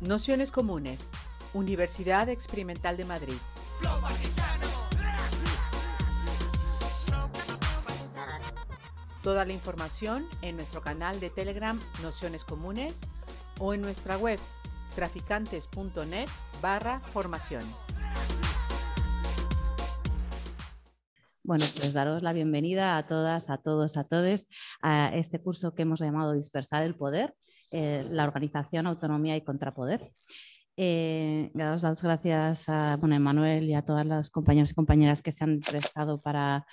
Nociones Comunes, Universidad Experimental de Madrid. Toda la información en nuestro canal de Telegram Nociones Comunes o en nuestra web traficantes.net barra formación. Bueno, pues daros la bienvenida a todas, a todos, a todos a este curso que hemos llamado Dispersar el Poder, eh, la organización, autonomía y contrapoder. Eh, gracias a bueno, Manuel y a todas las compañeros y compañeras que se han prestado para,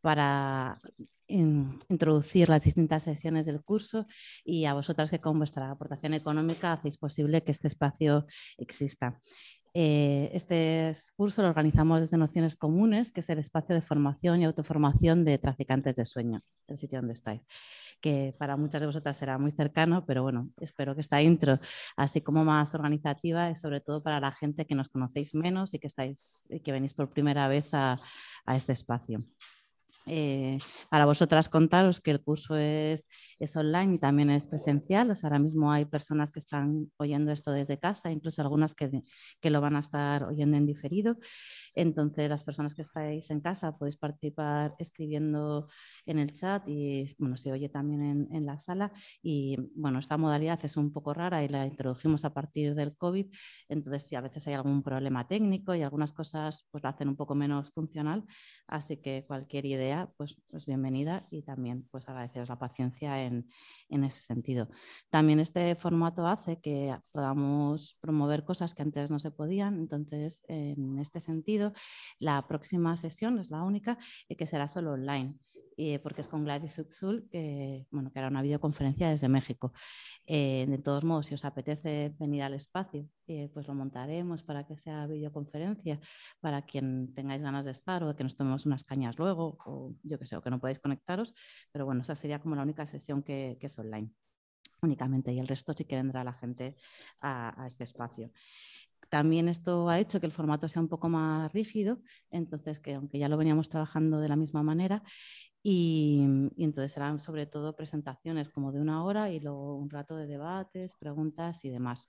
para introducir las distintas sesiones del curso y a vosotras que con vuestra aportación económica hacéis posible que este espacio exista. Eh, este curso lo organizamos desde Nociones Comunes, que es el espacio de formación y autoformación de traficantes de sueño, el sitio donde estáis, que para muchas de vosotras será muy cercano, pero bueno, espero que esta intro, así como más organizativa, es sobre todo para la gente que nos conocéis menos y que, estáis, que venís por primera vez a este espacio. Eh, para vosotras contaros que el curso es, es, online y también es presencial. O ahora mismo hay personas que están oyendo esto desde casa, incluso algunas que, que, lo van a estar oyendo en diferido. Entonces, las personas que estáis en casa podéis participar escribiendo en el chat y, bueno, se oye también en, en la sala. Y, bueno, esta modalidad es un poco rara y la introdujimos a partir del COVID. Entonces, si a veces hay algún problema técnico y algunas cosas pues la hacen un poco menos funcional. Así que cualquier idea pues, pues, bienvenida y también pues agradeceros la paciencia en, ese sentido. También este formato hace que podamos promover cosas que antes no se podían, entonces en este sentido la próxima sesión es la única y que será solo online. Eh, porque es con Gladys Uxul, que, bueno, que era una videoconferencia desde México. Eh, de todos modos, si os apetece venir al espacio, eh, pues lo montaremos para que sea videoconferencia, para quien tengáis ganas de estar o que nos tomemos unas cañas luego, o yo que sé, o que no podéis conectaros, pero bueno, esa sería como la única sesión que, es online únicamente y el resto sí que vendrá la gente a, a este espacio. También esto ha hecho que el formato sea un poco más rígido, entonces que aunque ya lo veníamos trabajando de la misma manera, y, entonces serán sobre todo presentaciones como de una hora y luego un rato de debates, preguntas y demás.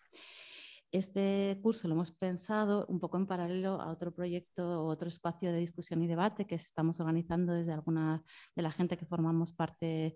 Este curso lo hemos pensado un poco en paralelo a otro proyecto o otro espacio de discusión y debate que estamos organizando desde alguna de la gente que formamos parte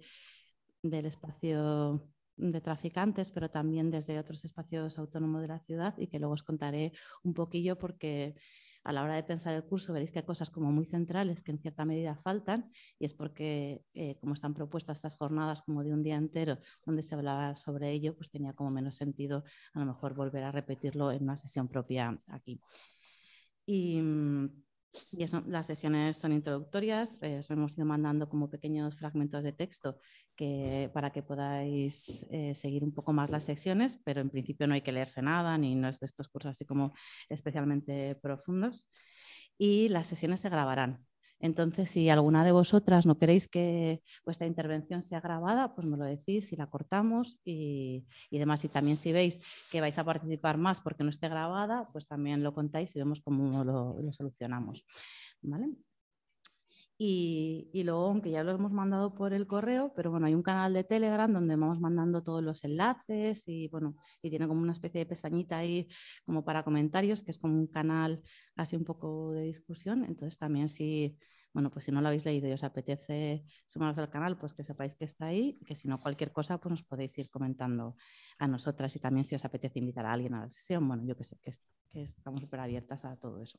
del espacio de traficantes, pero también desde otros espacios autónomos de la ciudad y que luego os contaré un poquillo porque a la hora de pensar el curso veréis que hay cosas como muy centrales que en cierta medida faltan y es porque eh, como están propuestas estas jornadas como de un día entero donde se hablaba sobre ello, pues tenía como menos sentido a lo mejor volver a repetirlo en una sesión propia aquí. Y mm, y las sesiones son introductorias, eh, os hemos ido mandando como pequeños fragmentos de texto que, para que podáis eh, seguir un poco más las secciones, pero en principio no hay que leerse nada, ni no es de estos cursos así como especialmente profundos. Y las sesiones se grabarán, entonces, si alguna de vosotras no queréis que vuestra intervención sea grabada, pues me lo decís y la cortamos y, demás. Y también si veis que vais a participar más porque no esté grabada, pues también lo contáis y vemos cómo lo, solucionamos. ¿Vale? Y, luego, aunque ya lo hemos mandado por el correo, pero bueno, hay un canal de Telegram donde vamos mandando todos los enlaces y bueno, y tiene como una especie de pestañita ahí como para comentarios, que es como un canal así un poco de discusión. Entonces también si, bueno, pues si no lo habéis leído y os apetece sumaros al canal, pues que sepáis que está ahí, que si no cualquier cosa, pues nos podéis ir comentando a nosotras y también si os apetece invitar a alguien a la sesión, bueno, yo que sé, que, que estamos súper abiertas a todo eso.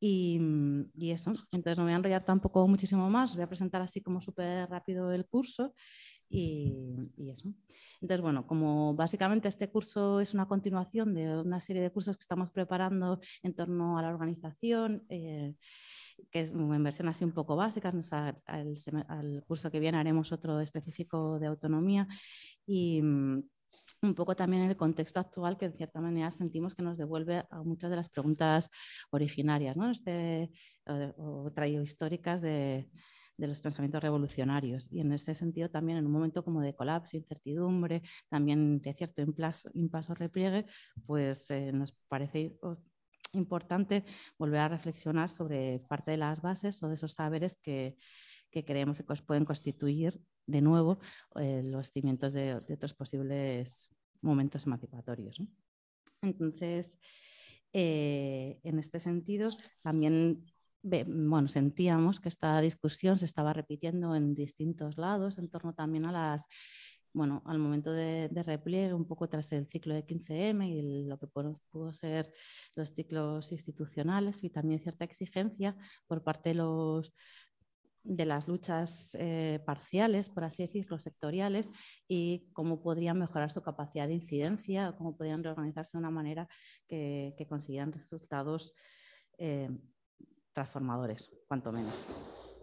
Mm, y, eso, entonces no voy a enrollar tampoco muchísimo más, voy a presentar así como súper rápido el curso y, eso. Entonces, bueno, como básicamente este curso es una continuación de una serie de cursos que estamos preparando en torno a la organización, eh, que es en versión así un poco básica, al, curso que viene haremos otro específico de autonomía mm, un poco también en el contexto actual que en cierta manera sentimos que nos devuelve a muchas de las preguntas originarias, ¿no? este, o, traído históricas de, de, los pensamientos revolucionarios. Y en ese sentido también en un momento como de colapso, incertidumbre, también de cierto impaso, repliegue, pues eh, nos parece importante volver a reflexionar sobre parte de las bases o de esos saberes que, que creemos que pueden constituir de nuevo eh, los cimientos de, otros posibles momentos emancipatorios. Entonces, eh, en este sentido, también bueno, sentíamos que esta discusión se estaba repitiendo en distintos lados, en torno también a las bueno, al momento de, repliegue, un poco tras el ciclo de 15M y lo que pudo, ser los ciclos institucionales y también cierta exigencia por parte de, los, de las luchas eh, parciales, por así decirlo, sectoriales, y cómo podrían mejorar su capacidad de incidencia, cómo podrían reorganizarse de una manera que, consiguieran resultados eh, transformadores, cuanto menos,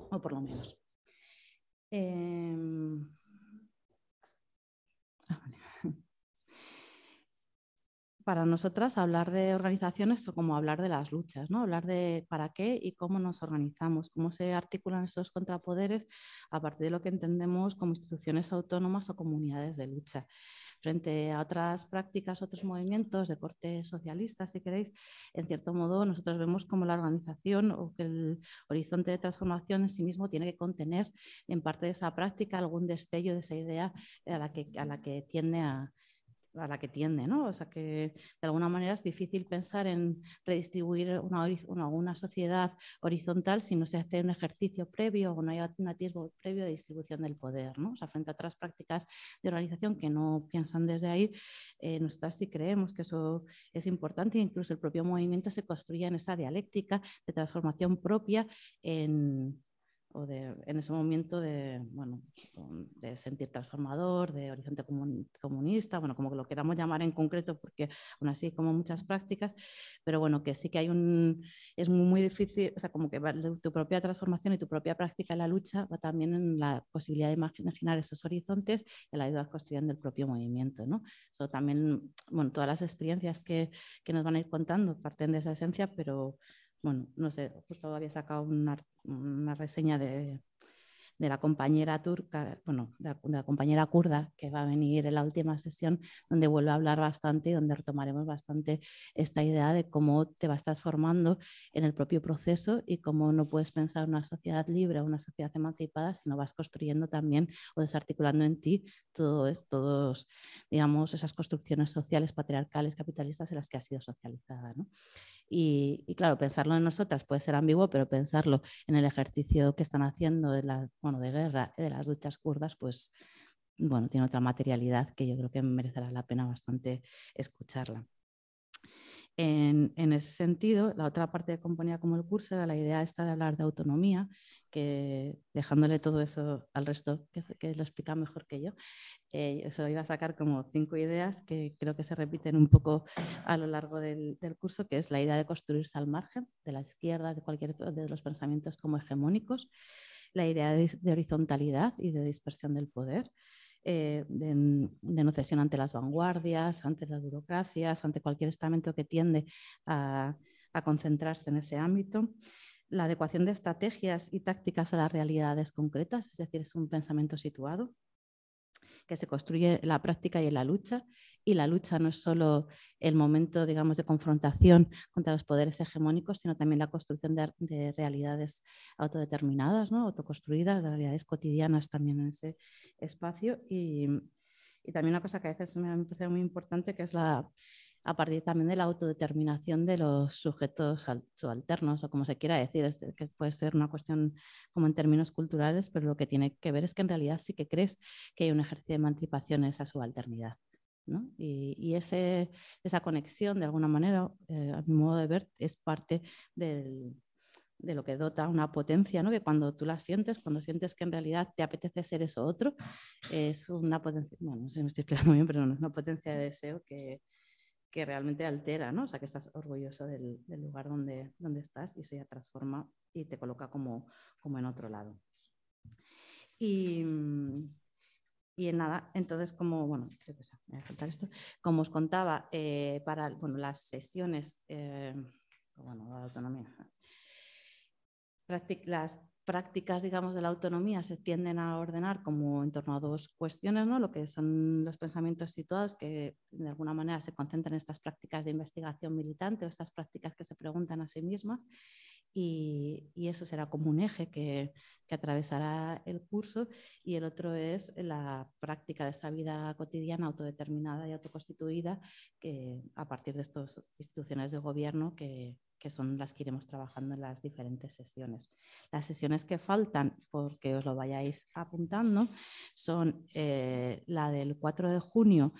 o por lo menos. Em, ah, Para nosotras hablar de organizaciones es como hablar de las luchas, ¿no? hablar de para qué y cómo nos organizamos, cómo se articulan esos contrapoderes a partir de lo que entendemos como instituciones autónomas o comunidades de lucha frente a otras prácticas, otros movimientos de corte socialista, si queréis, en cierto modo nosotros vemos como la organización o que el horizonte de transformación en sí mismo tiene que contener en parte de esa práctica algún destello de esa idea a la que, a la que tiende a, a la que tiende, ¿no? O sea que de alguna manera es difícil pensar en redistribuir una, una, sociedad horizontal si no se hace un ejercicio previo o no hay un atisbo previo de distribución del poder, ¿no? O sea, frente a otras prácticas de organización que no piensan desde ahí, eh, nosotras sí creemos que eso es importante, incluso el propio movimiento se construye en esa dialéctica de transformación propia en o de, en ese momento de, bueno, de sentir transformador, de horizonte comunista, bueno, como lo queramos llamar en concreto, porque aún así como muchas prácticas, pero bueno, que sí que hay un, es muy, muy difícil, o sea, como que tu propia transformación y tu propia práctica en la lucha va también en la posibilidad de imaginar esos horizontes y la ayuda construyendo el propio movimiento, ¿no? Eso también, bueno, todas las experiencias que, que nos van a ir contando parten de esa esencia, pero bueno, no sé, justo había sacado una, reseña de, la compañera turca, bueno, de la, compañera kurda que va a venir en la última sesión, donde vuelve a hablar bastante y donde retomaremos bastante esta idea de cómo te vas transformando en el propio proceso y cómo no puedes pensar una sociedad libre una sociedad emancipada, sino vas construyendo también o desarticulando en ti todos, todos digamos, esas construcciones sociales, patriarcales, capitalistas en las que has sido socializada. ¿no? Y, claro, pensarlo en nosotras puede ser ambiguo, pero pensarlo en el ejercicio que están haciendo de, la, bueno, de guerra, de las luchas kurdas, pues bueno, tiene otra materialidad que yo creo que merecerá la pena bastante escucharla. En, ese sentido, la otra parte que componía como el curso era la idea esta de hablar de autonomía, que dejándole todo eso al resto, que, lo explica mejor que yo, eh, se lo iba a sacar como cinco ideas que creo que se repiten un poco a lo largo del, curso, que es la idea de construirse al margen de la izquierda, de cualquier de los pensamientos como hegemónicos, la idea de horizontalidad y de dispersión del poder, eh, de, no cesión ante las vanguardias, ante las burocracias, ante cualquier estamento que tiende a, concentrarse en ese ámbito. La adecuación de estrategias y tácticas a las realidades concretas, es decir, es un pensamiento situado que se construye en la práctica y en la lucha. Y la lucha no es solo el momento, digamos, de confrontación contra los poderes hegemónicos, sino también la construcción de, realidades autodeterminadas, ¿no? autoconstruidas, realidades cotidianas también en ese espacio. Y, y también una cosa que a veces me parece muy importante, que es la a partir también de la autodeterminación de los sujetos subalternos o como se quiera decir, que puede ser una cuestión como en términos culturales, pero lo que tiene que ver es que en realidad sí que crees que hay un ejercicio de emancipación en esa subalternidad. Y, esa conexión, de alguna manera, eh, a mi modo de ver, es parte de lo que dota una potencia, ¿no? que cuando tú la sientes, cuando sientes que en realidad te apetece ser eso otro, es una potencia, bueno, no sé si me estoy explicando bien, pero no es una potencia de deseo que, que realmente altera, ¿no? O sea, que estás orgulloso del, lugar donde, donde estás y eso ya transforma y te coloca como, como en otro lado. Y, y en nada, entonces como, bueno, creo que me va a faltar esto, como os contaba, eh, para bueno, las sesiones, eh, bueno, la autonomía, las prácticas, digamos, de la autonomía se tienden a ordenar como en torno a dos cuestiones, ¿no? Lo que son los pensamientos situados, que de alguna manera se concentran en estas prácticas de investigación militante o estas prácticas que se preguntan a sí mismas, y, eso será como un eje que, que, atravesará el curso y el otro es la práctica de esa vida cotidiana autodeterminada y autoconstituida que a partir de estas instituciones de gobierno que, que son las que iremos trabajando en las diferentes sesiones. Las sesiones que faltan, porque os lo vayáis apuntando, son eh, la del 4 de junio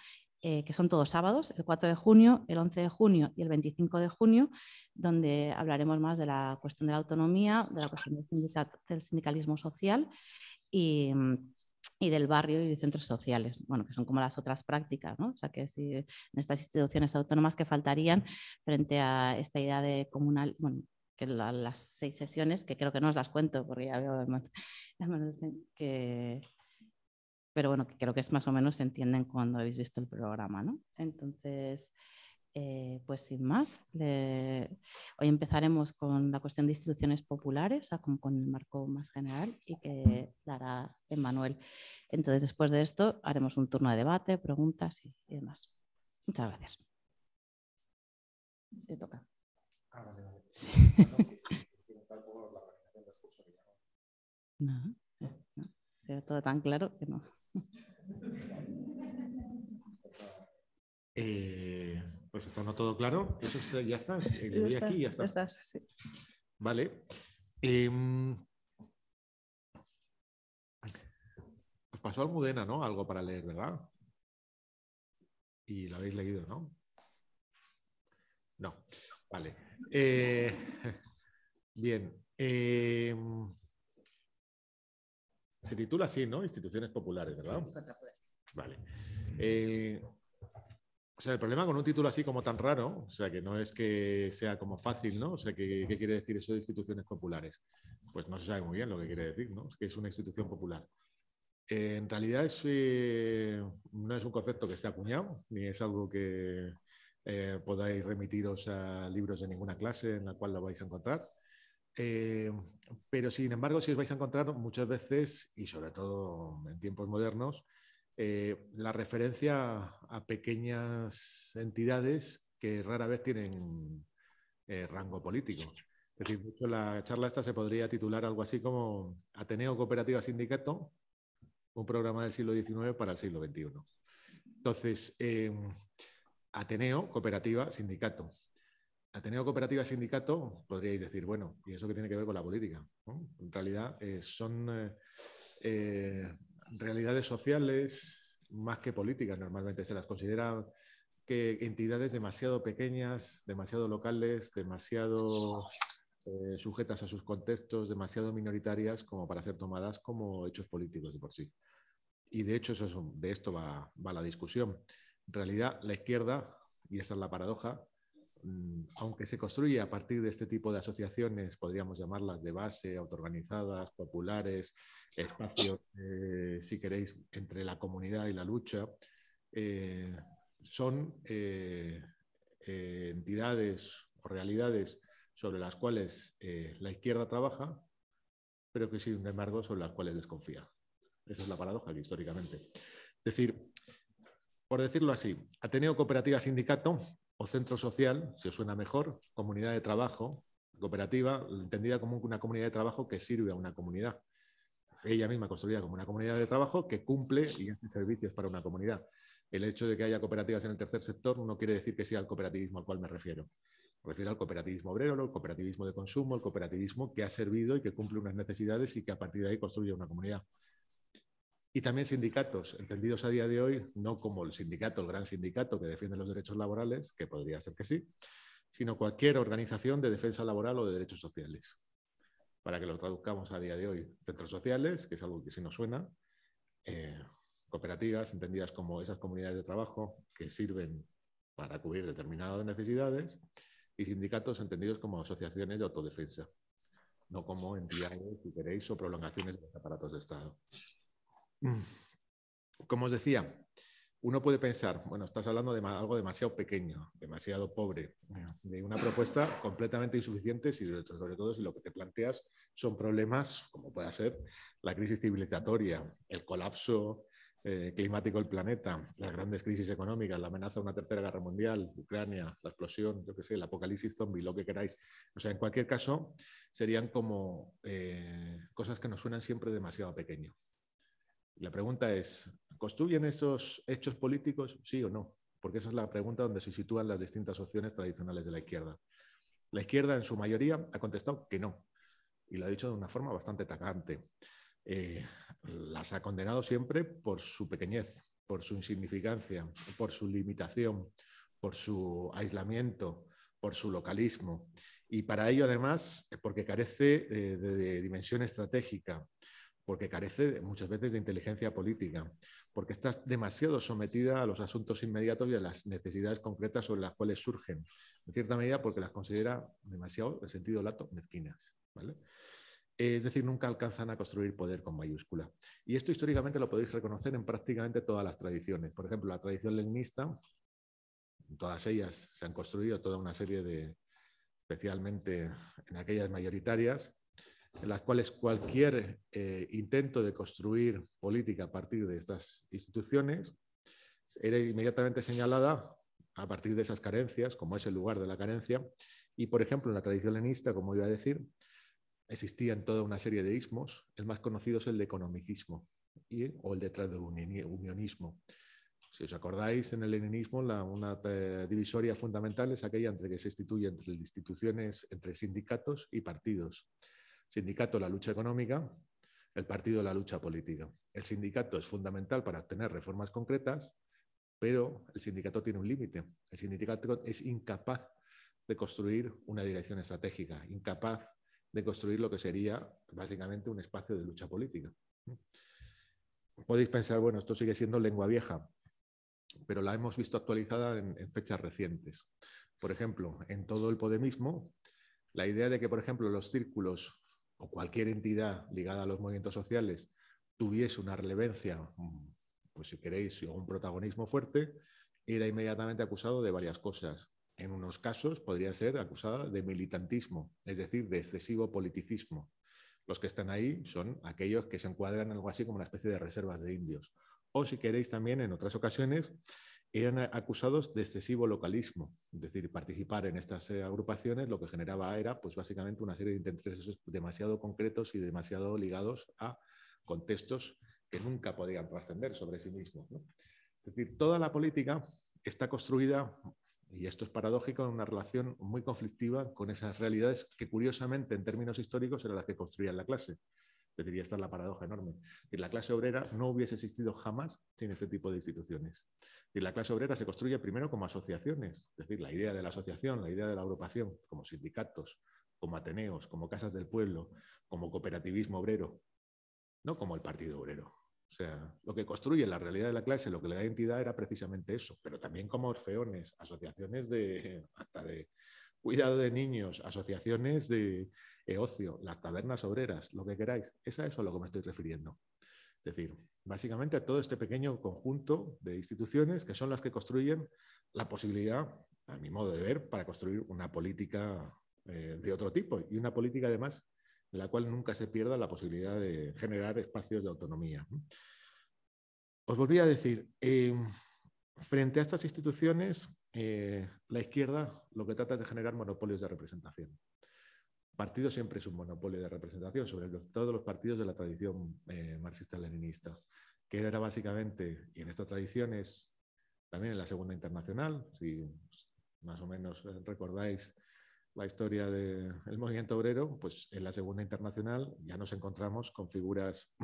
eh, que son todos sábados, el 4 de junio, el 11 de junio y el 25 de junio, donde hablaremos más de la cuestión de la autonomía, de la cuestión del, sindicalismo social y, del barrio y de centros sociales, bueno, que son como las otras prácticas, ¿no? O sea, que si en estas instituciones autónomas que faltarían frente a esta idea de comunal, bueno, que las seis sesiones, que creo que no os las cuento porque ya veo que, pero bueno, creo que es más o menos se entienden cuando habéis visto el programa, ¿no? Entonces, eh, pues sin más, hoy empezaremos con la cuestión de instituciones populares, con, con, el marco más general y que dará Emmanuel. Entonces, después de esto, haremos un turno de debate, preguntas y, demás. Muchas gracias. Te toca. Ah, vale, vale. Sí. No, no, se ve todo tan claro que no. Eh, pues está no todo claro. Eso ya está. Le doy aquí ya está. Vale. Eh, os pasó Almudena, ¿no? Algo para leer, ¿verdad? Y lo habéis leído, ¿no? No. Vale. Eh, bien. Eh, se titula así, ¿no? Instituciones populares, ¿verdad? vale. Eh, o sea, el problema con un título así como tan raro, o sea, que no es que sea como fácil, ¿no? O sea, ¿qué, quiere decir eso de instituciones populares? Pues no se sabe muy bien lo que quiere decir, ¿no? Es que es una institución popular. Eh, en realidad es, eh, no es un concepto que esté acuñado, ni es algo que podáis remitiros a libros de ninguna clase en la cual lo vais a encontrar. Eh, pero sin embargo, si os vais a encontrar muchas veces, y sobre todo en tiempos modernos, eh, la referencia a pequeñas entidades que rara vez tienen eh, rango político. Es decir, la charla esta se podría titular algo así como Ateneo Cooperativa Sindicato, un programa del siglo XIX para el siglo XXI. Entonces, Ateneo, Cooperativa, Sindicato. Ateneo Cooperativa Sindicato, podríais decir, bueno, ¿y eso qué tiene que ver con la política? En realidad eh, son eh, eh, realidades sociales más que políticas. Normalmente se las considera que entidades demasiado pequeñas, demasiado locales, demasiado sujetas a sus contextos, demasiado minoritarias como para ser tomadas como hechos políticos de por sí. Y de hecho eso de esto va, va la discusión. En realidad la izquierda, y esa es la paradoja, aunque se construye a partir de este tipo de asociaciones, podríamos llamarlas de base, autoorganizadas, populares, espacios, eh, si queréis, entre la comunidad y la lucha, eh, son eh, entidades o realidades sobre las cuales la izquierda trabaja, pero que sin embargo sobre las cuales desconfía. Esa es la paradoja históricamente. Es decir, por decirlo así, Ateneo Cooperativa Sindicato o centro social, si os suena mejor, comunidad de trabajo, cooperativa, entendida como una comunidad de trabajo que sirve a una comunidad. Ella misma construida como una comunidad de trabajo que cumple y hace servicios para una comunidad. El hecho de que haya cooperativas en el tercer sector no quiere decir que sea el cooperativismo al cual me refiero. Me refiero al cooperativismo obrero, el cooperativismo de consumo, el cooperativismo que ha servido y que cumple unas necesidades y que a partir de ahí construye una comunidad. Y también sindicatos, entendidos a día de hoy no como el sindicato, el gran sindicato que defiende los derechos laborales, que podría ser que sí, sino cualquier organización de defensa laboral o de derechos sociales. Para que lo traduzcamos a día de hoy, centros sociales, que es algo que sí nos suena, eh, cooperativas, entendidas como esas comunidades de trabajo que sirven para cubrir determinadas necesidades, y sindicatos entendidos como asociaciones de autodefensa, no como entidades, si queréis, o prolongaciones de los aparatos de Estado. Mm. Como os decía, uno puede pensar, bueno, estás hablando de algo demasiado pequeño, demasiado pobre, de una propuesta completamente insuficiente, y sobre todo si lo que te planteas son problemas como puede ser la crisis civilizatoria, el colapso eh, climático del planeta, las grandes crisis económicas, la amenaza de una tercera guerra mundial, Ucrania, la explosión, yo qué sé, el apocalipsis zombie, lo que queráis. O sea, en cualquier caso, serían como eh, cosas que nos suenan siempre demasiado pequeño. La pregunta es, ¿construyen esos hechos políticos, sí o no? Porque esa es la pregunta donde se sitúan las distintas opciones tradicionales de la izquierda. La izquierda, en su mayoría, ha contestado que no, y lo ha dicho de una forma bastante atacante. Eh, las ha condenado siempre por su pequeñez, por su insignificancia, por su limitación, por su aislamiento, por su localismo. Y para ello, además, porque carece eh, de, dimensión estratégica, porque carece muchas veces de inteligencia política, porque está demasiado sometida a los asuntos inmediatos y a las necesidades concretas sobre las cuales surgen, en cierta medida porque las considera demasiado, en sentido lato, mezquinas. Es decir, nunca alcanzan a construir poder con mayúscula. Y esto históricamente lo podéis reconocer en prácticamente todas las tradiciones. Por ejemplo, la tradición leninista, en todas ellas se han construido toda una serie de, especialmente en aquellas mayoritarias, en las cuales cualquier eh, intento de construir política a partir de estas instituciones era inmediatamente señalada a partir de esas carencias, como es el lugar de la carencia. Y, por ejemplo, en la tradición leninista, como iba a decir, existían toda una serie de ismos. El más conocido es el de economicismo y, o el de unionismo. Si os acordáis, en el leninismo la, una eh, divisoria fundamental es aquella entre que se instituye entre instituciones, entre sindicatos y partidos. Sindicato, la lucha económica, el partido, la lucha política. El sindicato es fundamental para obtener reformas concretas, pero el sindicato tiene un límite. El sindicato es incapaz de construir una dirección estratégica, incapaz de construir lo que sería básicamente un espacio de lucha política. Podéis pensar, bueno, esto sigue siendo lengua vieja, pero la hemos visto actualizada en, fechas recientes. Por ejemplo, en todo el podemismo, la idea de que, por ejemplo, los círculos o cualquier entidad ligada a los movimientos sociales tuviese una relevancia, pues si queréis, o un protagonismo fuerte, era inmediatamente acusado de varias cosas en unos casos podría ser acusada de militantismo, es decir, de excesivo politicismo. Los que están ahí son aquellos que se encuadran en algo así como una especie de reservas de indios. O si queréis también, en otras ocasiones, eran acusados de excesivo localismo, es decir, participar en estas eh, agrupaciones lo que generaba era, pues básicamente, una serie de intereses demasiado concretos y demasiado ligados a contextos que nunca podían trascender sobre sí mismos. Es decir, toda la política está construida y esto es paradójico en una relación muy conflictiva con esas realidades que curiosamente en términos históricos eran las que construían la clase. Diría, esta es la paradoja enorme. Y la clase obrera no hubiese existido jamás sin este tipo de instituciones. Y la clase obrera se construye primero como asociaciones, es decir, la idea de la asociación, la idea de la agrupación, como sindicatos, como ateneos, como casas del pueblo, como cooperativismo obrero, no como el partido obrero. O sea, lo que construye la realidad de la clase, lo que le da identidad era precisamente eso, pero también como orfeones, asociaciones de hasta de cuidado de niños, asociaciones de ocio, las tabernas obreras, lo que queráis. Es a eso a lo que me estoy refiriendo. Es decir, básicamente a todo este pequeño conjunto de instituciones que son las que construyen la posibilidad, a mi modo de ver, para construir una política eh, de otro tipo y una política además en la cual nunca se pierda la posibilidad de generar espacios de autonomía. Os volví a decir, em, frente a estas instituciones, eh, la izquierda lo que trata es de generar monopolios de representación. Partido siempre es un monopolio de representación, sobre todos los partidos de la tradición eh, marxista-leninista, que era básicamente, y en esta tradición es también en la Segunda Internacional, si más o menos recordáis la historia del movimiento obrero, pues en la Segunda Internacional ya nos encontramos con figuras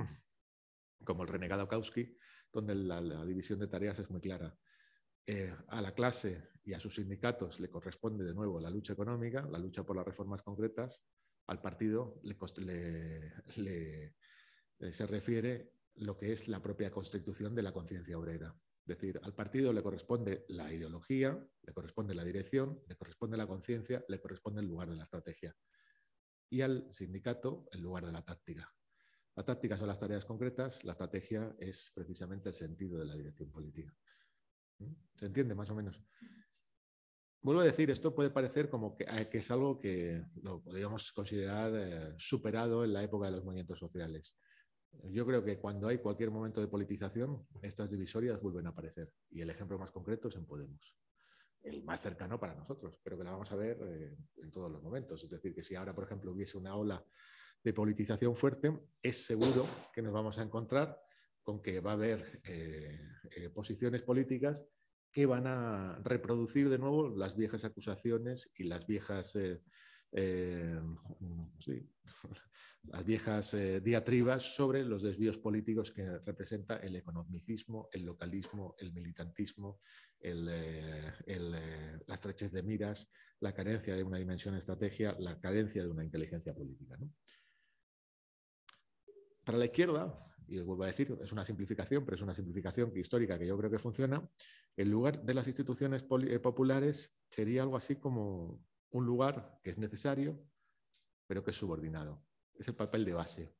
como el renegado Kautsky, donde la, división de tareas es muy clara. Eh, a la clase y a sus sindicatos le corresponde de nuevo la lucha económica, la lucha por las reformas concretas. Al partido le, se refiere lo que es la propia constitución de la conciencia obrera. Es decir, al partido le corresponde la ideología, le corresponde la dirección, le corresponde la conciencia, le corresponde el lugar de la estrategia. Y al sindicato el lugar de la táctica. La táctica son las tareas concretas, la estrategia es precisamente el sentido de la dirección política. ¿Se entiende más o menos? Vuelvo a decir, esto puede parecer como que, eh, es algo que lo podríamos considerar eh, superado en la época de los movimientos sociales. Yo creo que cuando hay cualquier momento de politización, estas divisorias vuelven a aparecer. Y el ejemplo más concreto es en Podemos. El más cercano para nosotros, pero que la vamos a ver eh, en todos los momentos. Es decir, que si ahora, por ejemplo, hubiese una ola de politización fuerte, es seguro que nos vamos a encontrar con que va a haber eh, eh, posiciones políticas que van a reproducir de nuevo las viejas acusaciones y las viejas, eh, las viejas diatribas sobre los desvíos políticos que representa el economicismo, el localismo, el militantismo, la estrechez de miras, la carencia de una dimensión estrategia, la carencia de una inteligencia política. Para la izquierda, y vuelvo a decir, es una simplificación, pero es una simplificación histórica que yo creo que funciona, el lugar de las instituciones eh, populares sería algo así como un lugar que es necesario, pero que es subordinado. Es el papel de base.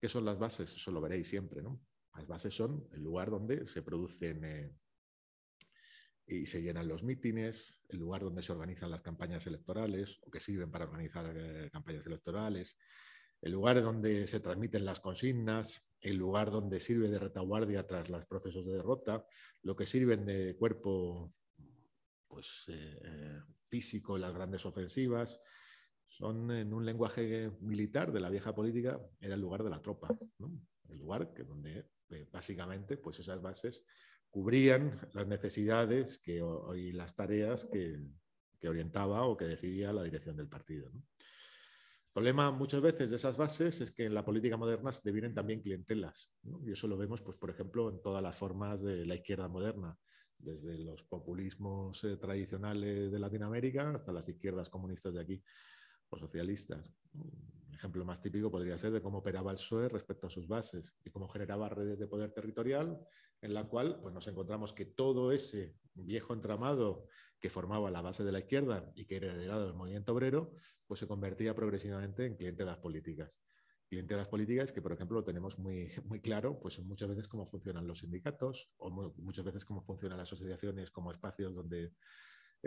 ¿Qué son las bases? Eso lo veréis siempre, ¿no? Las bases son el lugar donde se producen eh, y se llenan los mítines, el lugar donde se organizan las campañas electorales o que sirven para organizar eh, campañas electorales, el lugar donde se transmiten las consignas, el lugar donde sirve de retaguardia tras los procesos de derrota, lo que sirven de cuerpo pues, eh, físico las grandes ofensivas, son en un lenguaje militar de la vieja política, era el lugar de la tropa, el lugar que donde eh, básicamente pues esas bases cubrían las necesidades que, y las tareas que, orientaba o que decidía la dirección del partido. Problema muchas veces de esas bases es que en la política moderna se devienen también clientelas. Y eso lo vemos, pues, por ejemplo, en todas las formas de la izquierda moderna, desde los populismos eh, tradicionales de Latinoamérica hasta las izquierdas comunistas de aquí o socialistas. Ejemplo más típico podría ser de cómo operaba el PSOE respecto a sus bases y cómo generaba redes de poder territorial en la cual pues, nos encontramos que todo ese viejo entramado que formaba la base de la izquierda y que era heredado del movimiento obrero, pues se convertía progresivamente en clientelas políticas. Clientelas políticas que, por ejemplo, lo tenemos muy, muy claro, pues muchas veces cómo funcionan los sindicatos o muchas veces cómo funcionan las asociaciones como espacios donde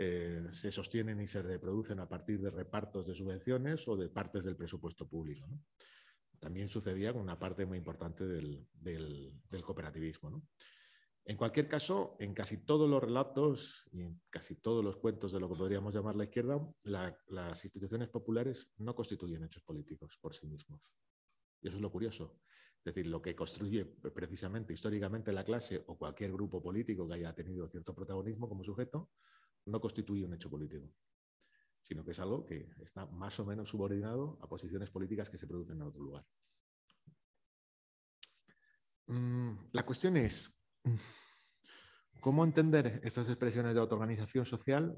eh, se sostienen y se reproducen a partir de repartos de subvenciones o de partes del presupuesto público. También sucedía con una parte muy importante del, del, del cooperativismo. ¿no? En cualquier caso, en casi todos los relatos y en casi todos los cuentos de lo que podríamos llamar la izquierda, las instituciones populares no constituyen hechos políticos por sí mismos. Y eso es lo curioso. Es decir, lo que construye precisamente históricamente la clase o cualquier grupo político que haya tenido cierto protagonismo como sujeto, no constituye un hecho político, sino que es algo que está más o menos subordinado a posiciones políticas que se producen en otro lugar. Mm, la cuestión es, ¿Cómo entender estas expresiones de autoorganización social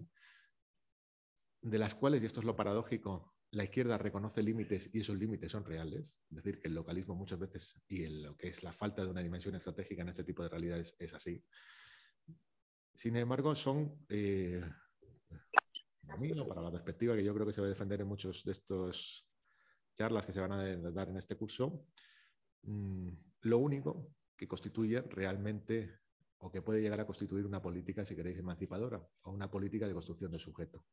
de las cuales, y esto es lo paradójico, la izquierda reconoce límites y esos límites son reales? Es decir, que el localismo muchas veces y lo que es la falta de una dimensión estratégica en este tipo de realidades es así. Sin embargo, son, eh, para la perspectiva que yo creo que se va a defender en muchos de estos charlas que se van a dar en este curso, mm, lo único que constituye realmente o que puede llegar a constituir una política, si queréis, emancipadora o una política de construcción de sujeto.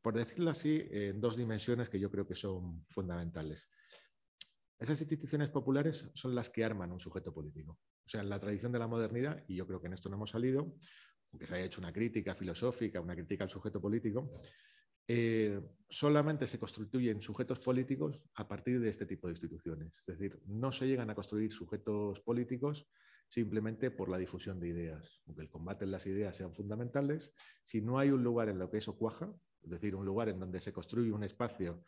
Por decirlo así, en dos dimensiones que yo creo que son fundamentales. Esas instituciones populares son las que arman un sujeto político. O sea, en la tradición de la modernidad, y yo creo que en esto no hemos salido, aunque se haya hecho una crítica filosófica, una crítica al sujeto político, eh, solamente se constituyen sujetos políticos a partir de este tipo de instituciones. Es decir, no se llegan a construir sujetos políticos simplemente por la difusión de ideas. Aunque el combate en las ideas sean fundamentales, si no hay un lugar en lo que eso cuaja, es decir, un lugar en donde se construye un espacio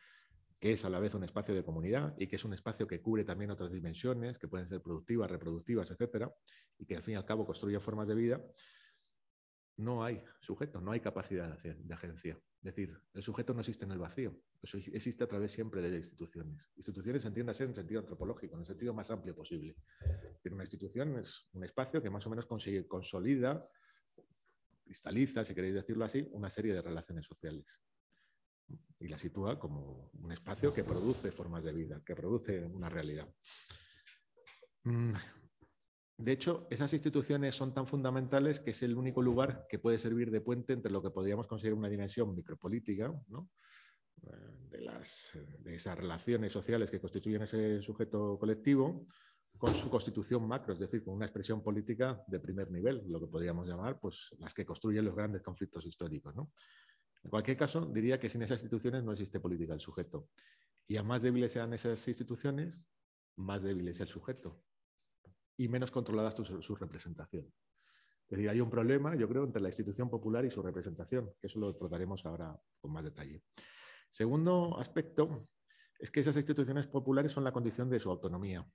que es a la vez un espacio de comunidad y que es un espacio que cubre también otras dimensiones, que pueden ser productivas, reproductivas, etcétera, y que al fin y al cabo construye formas de vida, no hay sujeto, no hay capacidad de agencia. Es decir, el sujeto no existe en el vacío, existe a través siempre de instituciones. Instituciones entiéndase en sentido antropológico, en el sentido más amplio posible. una institución es un espacio que más o menos consigue, consolida, cristaliza, si queréis decirlo así, una serie de relaciones sociales. Y la sitúa como un espacio que produce formas de vida, que produce una realidad. Mm, de hecho, esas instituciones son tan fundamentales que es el único lugar que puede servir de puente entre lo que podríamos considerar una dimensión micropolítica, de, las, de esas relaciones sociales que constituyen ese sujeto colectivo con su constitución macro, es decir, con una expresión política de primer nivel, lo que podríamos llamar pues, las que construyen los grandes conflictos históricos. En cualquier caso, diría que sin esas instituciones no existe política del sujeto. Y a más débiles sean esas instituciones, más débil es el sujeto y menos controlada su, su representación. Es decir, hay un problema, yo creo, entre la institución popular y su representación, que eso lo trataremos ahora con más detalle. Segundo aspecto es que esas instituciones populares son la condición de su autonomía.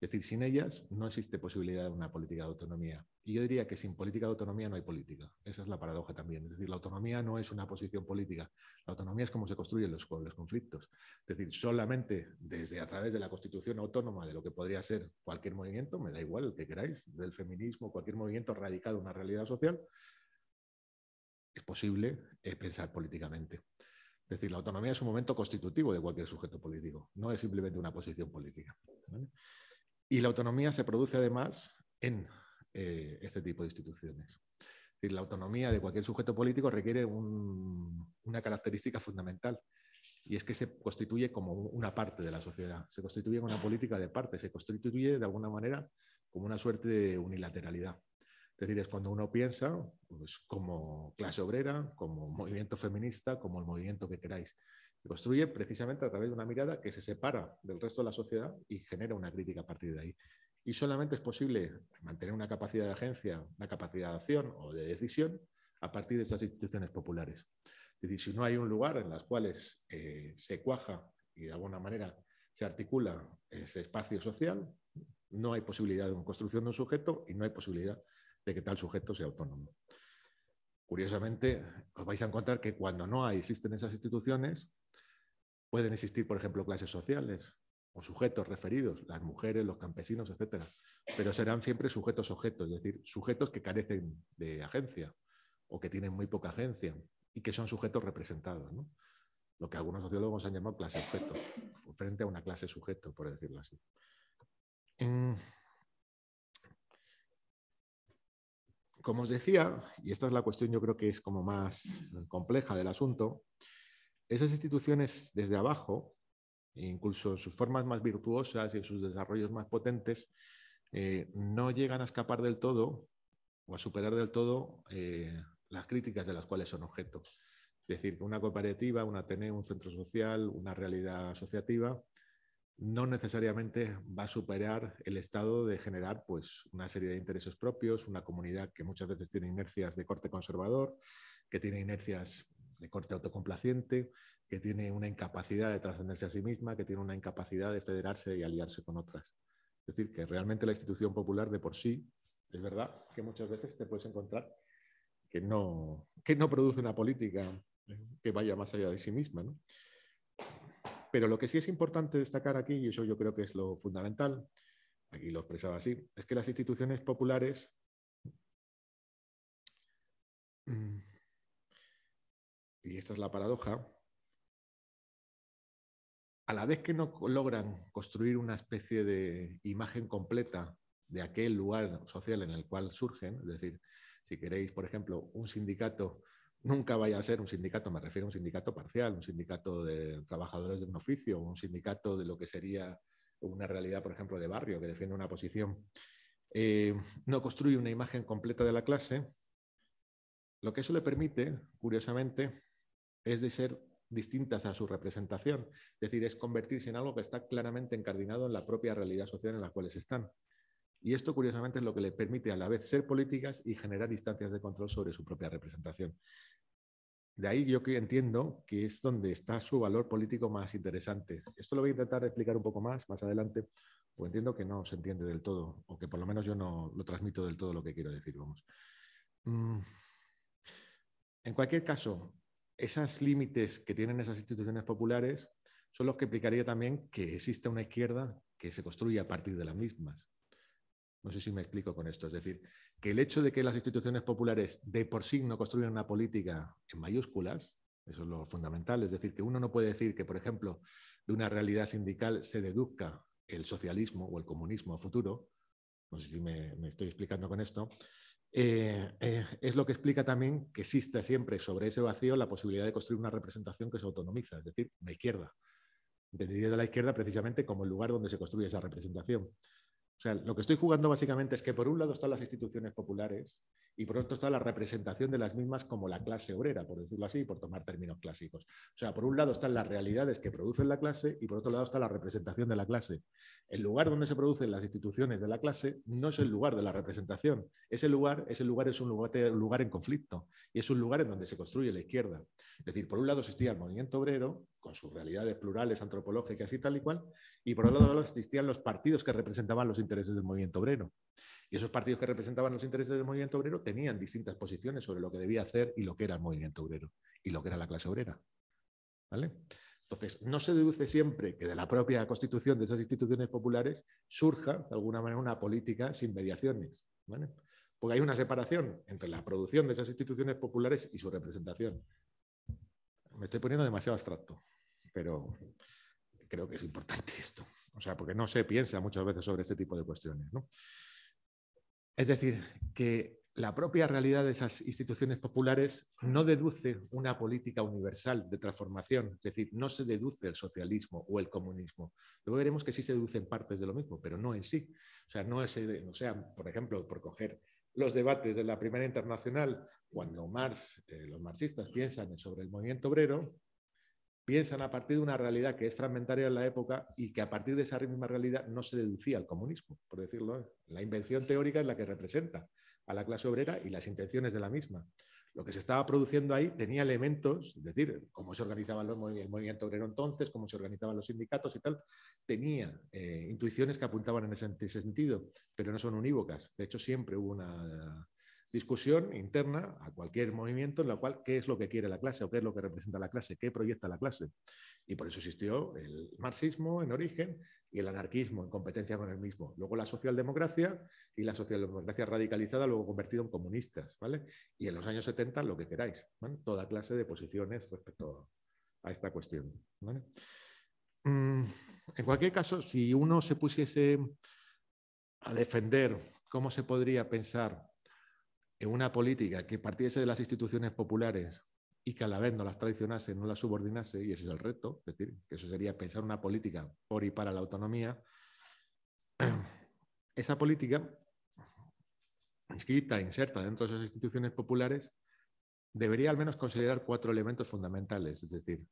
Es decir, sin ellas no existe posibilidad de una política de autonomía. Y yo diría que sin política de autonomía no hay política. Esa es la paradoja también. Es decir, la autonomía no es una posición política. La autonomía es cómo se construyen los, conflictos. Es decir, solamente desde a través de la constitución autónoma de lo que podría ser cualquier movimiento, me da igual el que queráis, del feminismo, cualquier movimiento radicado en una realidad social, es posible eh, pensar políticamente. Es decir, la autonomía es un momento constitutivo de cualquier sujeto político, no es simplemente una posición política. Y la autonomía se produce además en eh, este tipo de instituciones. Es decir, la autonomía de cualquier sujeto político requiere una característica fundamental y es que se constituye como una parte de la sociedad, se constituye como una política de parte, se constituye de alguna manera como una suerte de unilateralidad. Es decir, es cuando uno piensa pues, como clase obrera, como movimiento feminista, como el movimiento que queráis. Construye precisamente a través de una mirada que se separa del resto de la sociedad y genera una crítica a partir de ahí. Y solamente es posible mantener una capacidad de agencia, una capacidad de acción o de decisión a partir de estas instituciones populares. Es decir, si no hay un lugar en las cuales eh, se cuaja y de alguna manera se articula ese espacio social, no hay posibilidad de una construcción de un sujeto y no hay posibilidad de que tal sujeto sea autónomo. Curiosamente, os vais a encontrar que cuando no existen esas instituciones, Pueden existir, por ejemplo, clases sociales o sujetos referidos, las mujeres, los campesinos, etcétera, pero serán siempre sujetos objetos, es decir, sujetos que carecen de agencia o que tienen muy poca agencia y que son sujetos representados, lo que algunos sociólogos han llamado clase objeto, frente a una clase sujeto, por decirlo así. Como os decía, y esta es la cuestión yo creo que es como más compleja del asunto, esas instituciones desde abajo, incluso en sus formas más virtuosas y en sus desarrollos más potentes, eh, no llegan a escapar del todo o a superar del todo eh, las críticas de las cuales son objeto. Es decir, una cooperativa, un Ateneo, un centro social, una realidad asociativa, no necesariamente va a superar el estado de generar pues, una serie de intereses propios, una comunidad que muchas veces tiene inercias de corte conservador, que tiene inercias corte autocomplaciente, que tiene una incapacidad de trascenderse a sí misma, que tiene una incapacidad de federarse y aliarse con otras. Es decir, que realmente la institución popular de por sí, es verdad que muchas veces te puedes encontrar que no, que no produce una política que vaya más allá de sí misma. Pero lo que sí es importante destacar aquí, y eso yo creo que es lo fundamental, aquí lo expresaba así, es que las instituciones populares mm, y esta es la paradoja, a la vez que no logran construir una especie de imagen completa de aquel lugar social en el cual surgen, es decir, si queréis, por ejemplo, un sindicato nunca vaya a ser un sindicato, me refiero a un sindicato parcial, un sindicato de trabajadores de un oficio, un sindicato de lo que sería una realidad, por ejemplo, de barrio que defiende una posición, eh, no construye una imagen completa de la clase, lo que eso le permite, curiosamente, es de ser distintas a su representación. Es decir, es convertirse en algo que está claramente encardinado en la propia realidad social en la cual están. Y esto, curiosamente, es lo que le permite a la vez ser políticas y generar instancias de control sobre su propia representación. De ahí yo entiendo que es donde está su valor político más interesante. Esto lo voy a intentar explicar un poco más más adelante, o entiendo que no se entiende del todo, o que por lo menos yo no lo transmito del todo lo que quiero decir. Vamos. Mm. En cualquier caso, esos límites que tienen esas instituciones populares son los que implicaría también que exista una izquierda que se construya a partir de las mismas. No sé si me explico con esto. Es decir, que el hecho de que las instituciones populares de por sí no construyan una política en mayúsculas, eso es lo fundamental. Es decir, que uno no puede decir que, por ejemplo, de una realidad sindical se deduzca el socialismo o el comunismo a futuro. No sé si me, estoy explicando con esto. Eh, eh, es lo que explica también que exista siempre sobre ese vacío la posibilidad de construir una representación que se autonomiza, es decir, la izquierda. Entendida de la izquierda precisamente como el lugar donde se construye esa representación. O sea, lo que estoy jugando básicamente es que por un lado están las instituciones populares y por otro está la representación de las mismas como la clase obrera, por decirlo así, por tomar términos clásicos. O sea, por un lado están las realidades que producen la clase y por otro lado está la representación de la clase. El lugar donde se producen las instituciones de la clase no es el lugar de la representación. Ese lugar, ese lugar es un lugar, un lugar en conflicto y es un lugar en donde se construye la izquierda. Es decir, por un lado existía el movimiento obrero con sus realidades plurales, antropológicas y tal y cual, y por otro lado existían los partidos que representaban los intereses del movimiento obrero. Y esos partidos que representaban los intereses del movimiento obrero tenían distintas posiciones sobre lo que debía hacer y lo que era el movimiento obrero y lo que era la clase obrera. ¿Vale? Entonces, no se deduce siempre que de la propia constitución de esas instituciones populares surja, de alguna manera, una política sin mediaciones. Porque hay una separación entre la producción de esas instituciones populares y su representación. Me estoy poniendo demasiado abstracto pero creo que es importante esto. O sea, porque no se piensa muchas veces sobre este tipo de cuestiones. Es decir, que la propia realidad de esas instituciones populares no deduce una política universal de transformación, es decir, no se deduce el socialismo o el comunismo. Luego veremos que sí se deducen partes de lo mismo, pero no en sí. O sea, no es, o sea, por ejemplo, por coger los debates de la Primera Internacional, cuando Marx, eh, los marxistas piensan sobre el movimiento obrero, piensan a partir de una realidad que es fragmentaria en la época y que a partir de esa misma realidad no se deducía el comunismo, por decirlo. La invención teórica es la que representa a la clase obrera y las intenciones de la misma. Lo que se estaba produciendo ahí tenía elementos, es decir, cómo se organizaba el movimiento obrero entonces, cómo se organizaban los sindicatos y tal, tenía eh, intuiciones que apuntaban en ese sentido, pero no son unívocas. De hecho, siempre hubo una discusión interna a cualquier movimiento en la cual qué es lo que quiere la clase o qué es lo que representa la clase, qué proyecta la clase. Y por eso existió el marxismo en origen y el anarquismo en competencia con el mismo. Luego la socialdemocracia y la socialdemocracia radicalizada luego convertido en comunistas. ¿vale? Y en los años 70 lo que queráis, toda clase de posiciones respecto a esta cuestión. Mm, en cualquier caso, si uno se pusiese a defender cómo se podría pensar en una política que partiese de las instituciones populares y que a la vez no las traicionase, no las subordinase, y ese es el reto, es decir, que eso sería pensar una política por y para la autonomía, esa política inscrita, inserta dentro de esas instituciones populares, debería al menos considerar cuatro elementos fundamentales, es decir,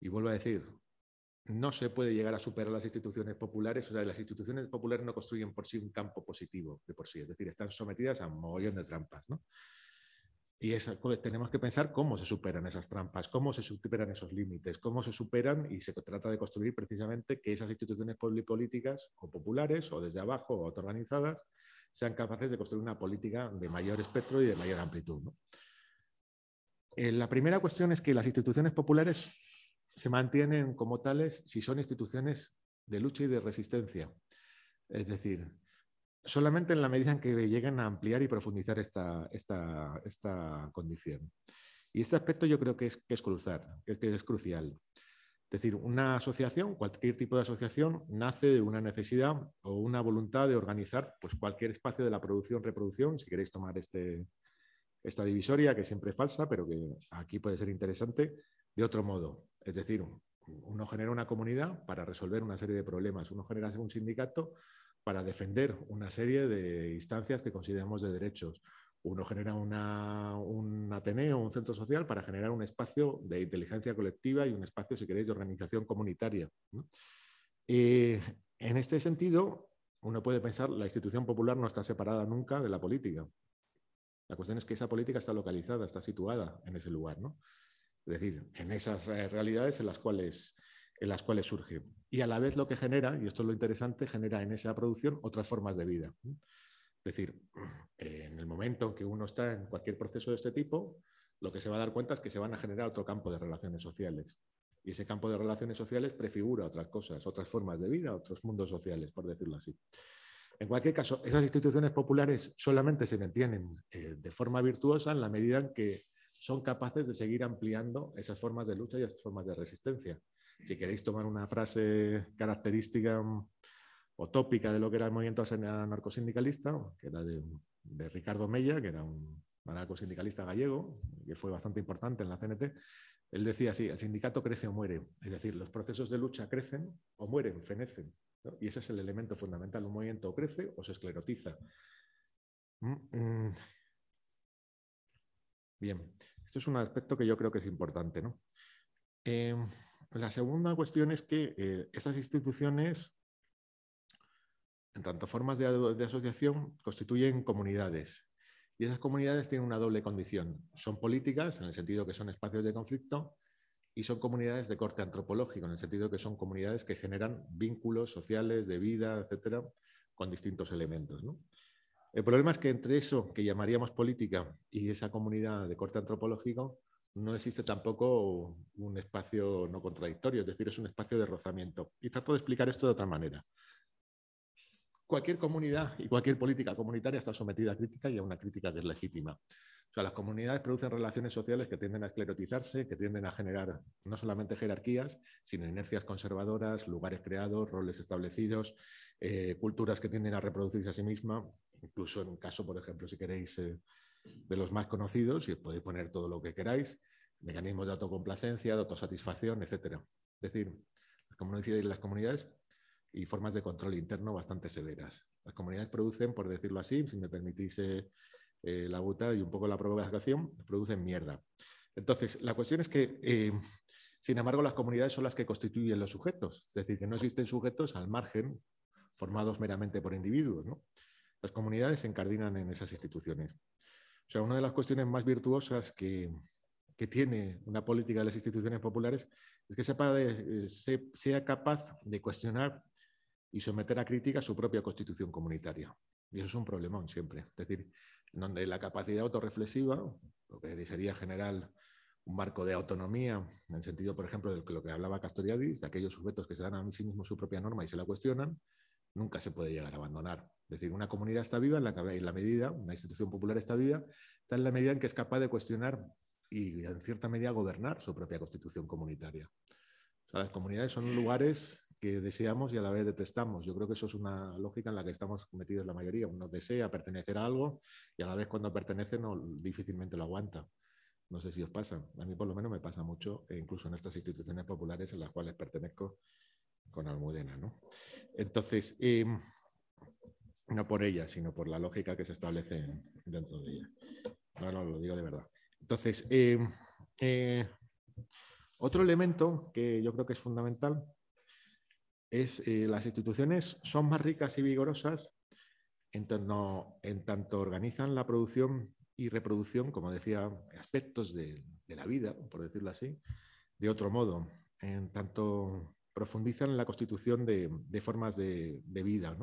y vuelvo a decir, no se puede llegar a superar las instituciones populares, o sea, las instituciones populares no construyen por sí un campo positivo de por sí, es decir, están sometidas a un mogollón de trampas, ¿no? Y pues, tenemos que pensar cómo se superan esas trampas, cómo se superan esos límites, cómo se superan y se trata de construir precisamente que esas instituciones políticas o populares o desde abajo o autoorganizadas sean capaces de construir una política de mayor espectro y de mayor amplitud. Eh, la primera cuestión es que las instituciones populares se mantienen como tales si son instituciones de lucha y de resistencia. Es decir, solamente en la medida en que lleguen a ampliar y profundizar esta, esta, esta condición. Y este aspecto yo creo que es, que es, crucial, que es crucial. Es decir, una asociación, cualquier tipo de asociación, nace de una necesidad o una voluntad de organizar pues, cualquier espacio de la producción-reproducción, si queréis tomar este, esta divisoria, que siempre es falsa, pero que aquí puede ser interesante, de otro modo. Es decir, uno genera una comunidad para resolver una serie de problemas, uno genera un sindicato para defender una serie de instancias que consideramos de derechos. Uno genera un Ateneo, un centro social para generar un espacio de inteligencia colectiva y un espacio, si queréis, de organización comunitaria. en este sentido, uno puede pensar, la institución popular no está separada nunca de la política. La cuestión es que esa política está localizada, está situada en ese lugar. ¿no? Es decir, en esas realidades en las cuales, en las cuales surge. Y a la vez lo que genera, y esto es lo interesante, genera en esa producción otras formas de vida. Es decir, en el momento en que uno está en cualquier proceso de este tipo, lo que se va a dar cuenta es que se van a generar otro campo de relaciones sociales. Y ese campo de relaciones sociales prefigura otras cosas, otras formas de vida, otros mundos sociales, por decirlo así. En cualquier caso, esas instituciones populares solamente se mantienen eh, de forma virtuosa en la medida en que son capaces de seguir ampliando esas formas de lucha y esas formas de resistencia. Si queréis tomar una frase característica utópica de lo que era el movimiento anarcosindicalista, que era de, Ricardo Mella, que era un anarcosindicalista gallego, que fue bastante importante en la CNT. Él decía así, el sindicato crece o muere, es decir, los procesos de lucha crecen o mueren, fenecen. Y ese es el elemento fundamental, un movimiento crece o se esclerotiza. Mm, mm. Bien, esto es un aspecto que yo creo que es importante. Eh, la segunda cuestión es que eh, esas instituciones en tanto formas de, asociación, constituyen comunidades. Y esas comunidades tienen una doble condición. Son políticas, en el sentido que son espacios de conflicto, y son comunidades de corte antropológico, en el sentido que son comunidades que generan vínculos sociales, de vida, etcétera, con distintos elementos. El problema es que entre eso que llamaríamos política y esa comunidad de corte antropológico no existe tampoco un espacio no contradictorio, es decir, es un espacio de rozamiento. Y trato de explicar esto de otra manera cualquier comunidad y cualquier política comunitaria está sometida a crítica y a una crítica que es legítima. O sea, las comunidades producen relaciones sociales que tienden a esclerotizarse, que tienden a generar no solamente jerarquías, sino inercias conservadoras, lugares creados, roles establecidos, eh, culturas que tienden a reproducirse a sí mismas, incluso en un caso, por ejemplo, si queréis, eh, de los más conocidos, y os podéis poner todo lo que queráis, mecanismos de autocomplacencia, de autosatisfacción, etc. Es decir, como decía, las comunidades y formas de control interno bastante severas. Las comunidades producen, por decirlo así, si me permitís eh, eh, la buta y un poco la provocación, producen mierda. Entonces, la cuestión es que, sin embargo, las comunidades son las que constituyen los sujetos, es decir, que no existen sujetos al margen formados meramente por individuos. Las comunidades se encardinan en esas instituciones. O sea, una de las cuestiones más virtuosas que, que tiene una política de las instituciones populares es que sepa sea capaz de cuestionar y someter a crítica su propia constitución comunitaria. Y eso es un problemón siempre. Es decir, donde la capacidad autorreflexiva, lo que sería general un marco de autonomía, en el sentido, por ejemplo, de lo que hablaba Castoriadis, de aquellos sujetos que se dan a sí mismos su propia norma y se la cuestionan, nunca se puede llegar a abandonar. Es decir, una comunidad está viva en la, en la medida, una institución popular está viva, está en la medida en que es capaz de cuestionar y, en cierta medida, gobernar su propia constitución comunitaria. O sea, las comunidades son lugares que deseamos y a la vez detestamos. Yo creo que eso es una lógica en la que estamos metidos la mayoría. Uno desea pertenecer a algo y a la vez cuando pertenece no, difícilmente lo aguanta. No sé si os pasa. A mí por lo menos me pasa mucho, e incluso en estas instituciones populares en las cuales pertenezco con Almudena. ¿no? Entonces, em, no por ella, sino por la lógica que se establece dentro de ella. No, no, lo digo de verdad. Entonces, em, eh, otro elemento que yo creo que es fundamental es eh, las instituciones son más ricas y vigorosas en, en, tanto organizan la producción y reproducción, como decía, aspectos de, la vida, por decirlo así, de otro modo, en tanto profundizan la constitución de, formas de, vida.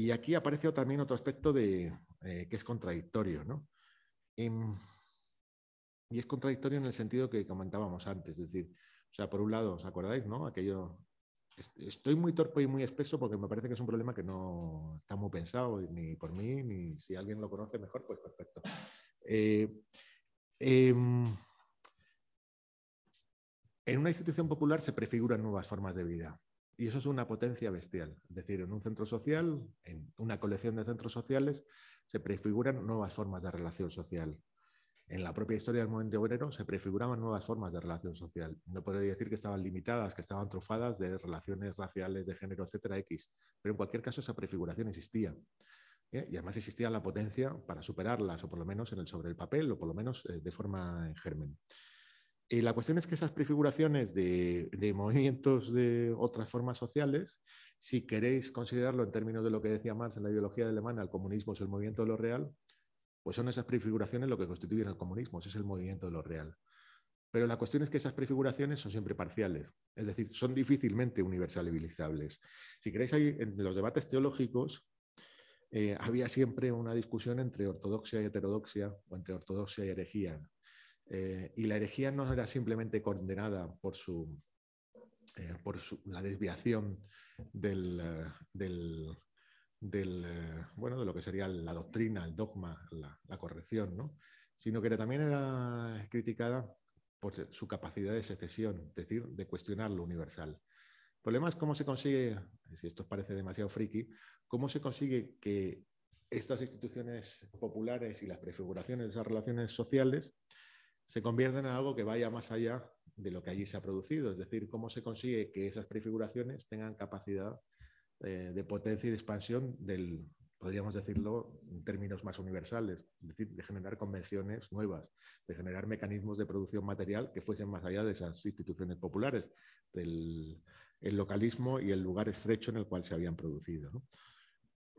Y aquí aparece también otro aspecto de, eh, que es contradictorio. ¿no? Em, y es contradictorio en el sentido que comentábamos antes, es decir, o sea, por un lado, ¿os acordáis, no? Aquello estoy muy torpe y muy espeso porque me parece que es un problema que no está muy pensado ni por mí, ni si alguien lo conoce mejor, pues perfecto. Eh, em, en una institución popular se prefiguran nuevas formas de vida y eso es una potencia bestial. Es decir, en un centro social, en una colección de centros sociales, se prefiguran nuevas formas de relación social en la propia historia del movimiento obrero se prefiguraban nuevas formas de relación social. No podría decir que estaban limitadas, que estaban trufadas de relaciones raciales, de género, etcétera, X. Pero en cualquier caso esa prefiguración existía. ¿eh? Y además existía la potencia para superarlas, o por lo menos en el, sobre el papel, o por lo menos eh, de forma en germen. Y la cuestión es que esas prefiguraciones de, movimientos de otras formas sociales, si queréis considerarlo en términos de lo que decía Marx en la ideología alemana, el comunismo es el movimiento de lo real, pues son esas prefiguraciones lo que constituyen el comunismo, es el movimiento de lo real. Pero la cuestión es que esas prefiguraciones son siempre parciales, es decir, son difícilmente universalizables. Si queréis, ahí, en los debates teológicos eh, había siempre una discusión entre ortodoxia y heterodoxia o entre ortodoxia y herejía. Eh, y la herejía no era simplemente condenada por, su, eh, por la desviación del, del, eh, bueno, de lo que sería la doctrina, el dogma, la, corrección, ¿no? sino que también era criticada por su capacidad de secesión, es decir, de cuestionar lo universal. El problema es cómo se consigue, si esto parece demasiado friki, cómo se consigue que estas instituciones populares y las prefiguraciones de esas relaciones sociales se convierten en algo que vaya más allá de lo que allí se ha producido. Es decir, cómo se consigue que esas prefiguraciones tengan capacidad eh, de potencia y de expansión del, podríamos decirlo en términos más universales, es decir, de generar convenciones nuevas, de generar mecanismos de producción material que fuesen más allá de esas instituciones populares, del localismo y el lugar estrecho en el cual se habían producido.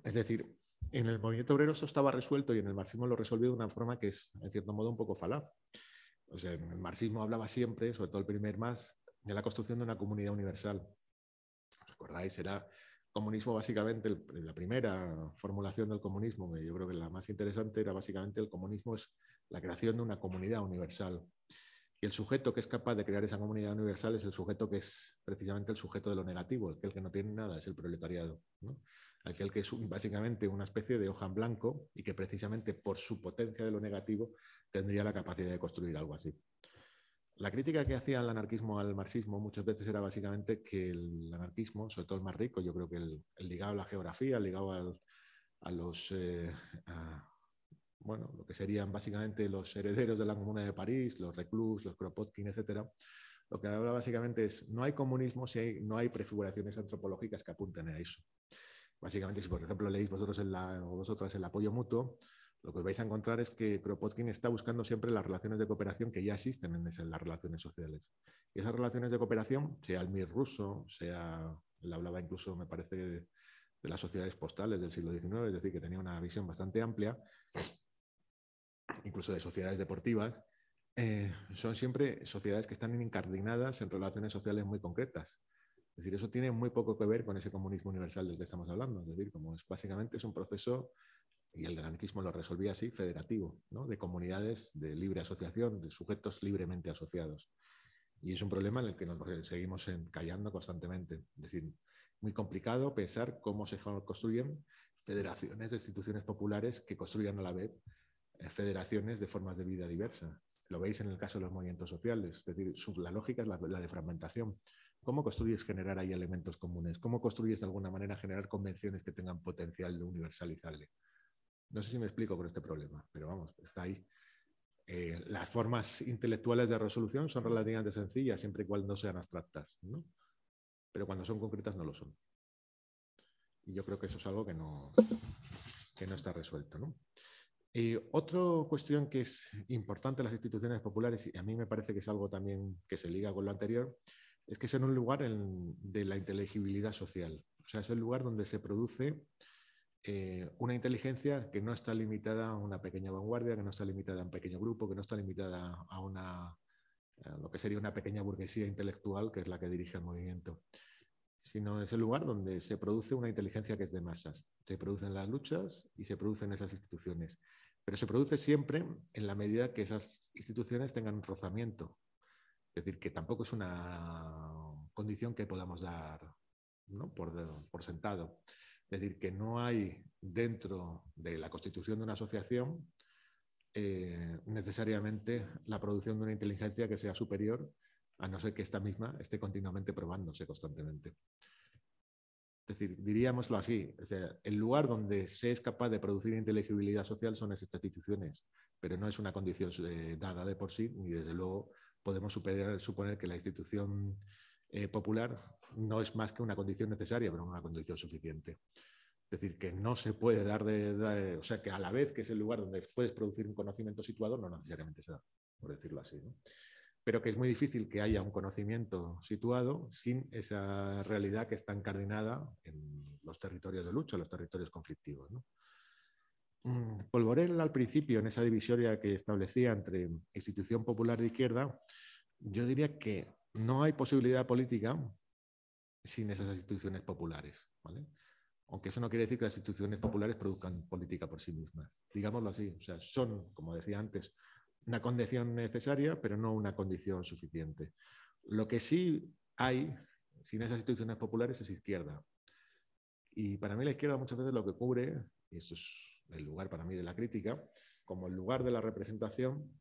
Es decir, en el movimiento obrero eso estaba resuelto y en el marxismo lo resolvió de una forma que es, en cierto modo, un poco falaz. O sea, el marxismo hablaba siempre, sobre todo el primer más, de la construcción de una comunidad universal. ¿Os acordáis? Era comunismo básicamente, la primera formulación del comunismo, yo creo que la más interesante era básicamente el comunismo es la creación de una comunidad universal. Y el sujeto que es capaz de crear esa comunidad universal es el sujeto que es precisamente el sujeto de lo negativo, el que no tiene nada, es el proletariado. Aquel que es básicamente una especie de hoja en blanco y que precisamente por su potencia de lo negativo tendría la capacidad de construir algo así. La crítica que hacía el anarquismo al marxismo muchas veces era básicamente que el anarquismo, sobre todo el más rico, yo creo que el, ligado a la geografía, el ligado a los, eh, bueno, lo que serían básicamente los herederos de la Comuna de París, los Reclus, los Kropotkin, etcétera, lo que habla básicamente es no hay comunismo si no hay prefiguraciones antropológicas que apunten a eso. Básicamente, si por ejemplo leéis vosotros en la, o vosotras el apoyo mutuo, lo que os vais a encontrar es que Kropotkin está buscando siempre las relaciones de cooperación que ya existen en, las relaciones sociales. Y esas relaciones de cooperación, sea el MIR ruso, sea, él hablaba incluso, me parece, de, las sociedades postales del siglo XIX, es decir, que tenía una visión bastante amplia, incluso de sociedades deportivas, eh, son siempre sociedades que están incardinadas en relaciones sociales muy concretas. Es decir, eso tiene muy poco que ver con ese comunismo universal del que estamos hablando. Es decir, como es básicamente es un proceso y el anarquismo lo resolvía así, federativo, de comunidades de libre asociación, de sujetos libremente asociados. Y es un problema en el que nos seguimos encallando constantemente. Es decir, muy complicado pensar cómo se construyen federaciones de instituciones populares que construyan a la vez eh, federaciones de formas de vida diversa. Lo veis en el caso de los movimientos sociales. Es decir, la lógica es la, la de fragmentación. ¿Cómo construyes generar ahí elementos comunes? ¿Cómo construyes de alguna manera generar convenciones que tengan potencial de universalizable? No sé si me explico con este problema, pero vamos, está ahí. Eh, las formas intelectuales de resolución son relativamente sencillas, siempre y cuando no sean abstractas, ¿no? pero cuando son concretas no lo son. Y yo creo que eso es algo que no, que no está resuelto. ¿no? Y otra cuestión que es importante en las instituciones populares, y a mí me parece que es algo también que se liga con lo anterior, es que es en un lugar de la inteligibilidad social. O sea, es el lugar donde se produce eh, una inteligencia que no está limitada a una pequeña vanguardia, que no está limitada a un pequeño grupo, que no está limitada a una lo que sería una pequeña burguesía intelectual que es la que dirige el movimiento, sino es el lugar donde se produce una inteligencia que es de masas. Se producen las luchas y se producen esas instituciones, pero se produce siempre en la medida que esas instituciones tengan un rozamiento. Es decir, que tampoco es una condición que podamos dar por, por sentado. Es decir, que no hay dentro de la constitución de una asociación eh, necesariamente la producción de una inteligencia que sea superior, a no ser que esta misma esté continuamente probándose constantemente. Es decir, diríamoslo así, el lugar donde se es capaz de producir inteligibilidad social son estas instituciones, pero no es una condición eh, dada de por sí, ni desde luego podemos suponer que la institución eh, popular no es más que una condición necesaria, pero no una condición suficiente. Es decir, que no se puede dar de, O sea, que a la vez que es el lugar donde puedes producir un conocimiento situado, no necesariamente se da, por decirlo así. Pero que es muy difícil que haya un conocimiento situado sin esa realidad que está encardinada en los territorios de lucha, los territorios conflictivos. ¿no? Mm, Polvorel al principio, en esa divisoria que establecía entre institución popular de izquierda, yo diría que no hay posibilidad política sin esas instituciones populares. Aunque eso no quiere decir que las instituciones populares produzcan política por sí mismas. Digámoslo así. O sea, son, como decía antes, una condición necesaria, pero no una condición suficiente. Lo que sí hay sin esas instituciones populares es izquierda. Y para mí la izquierda muchas veces lo que cubre, y eso es el lugar para mí de la crítica, como el lugar de la representación,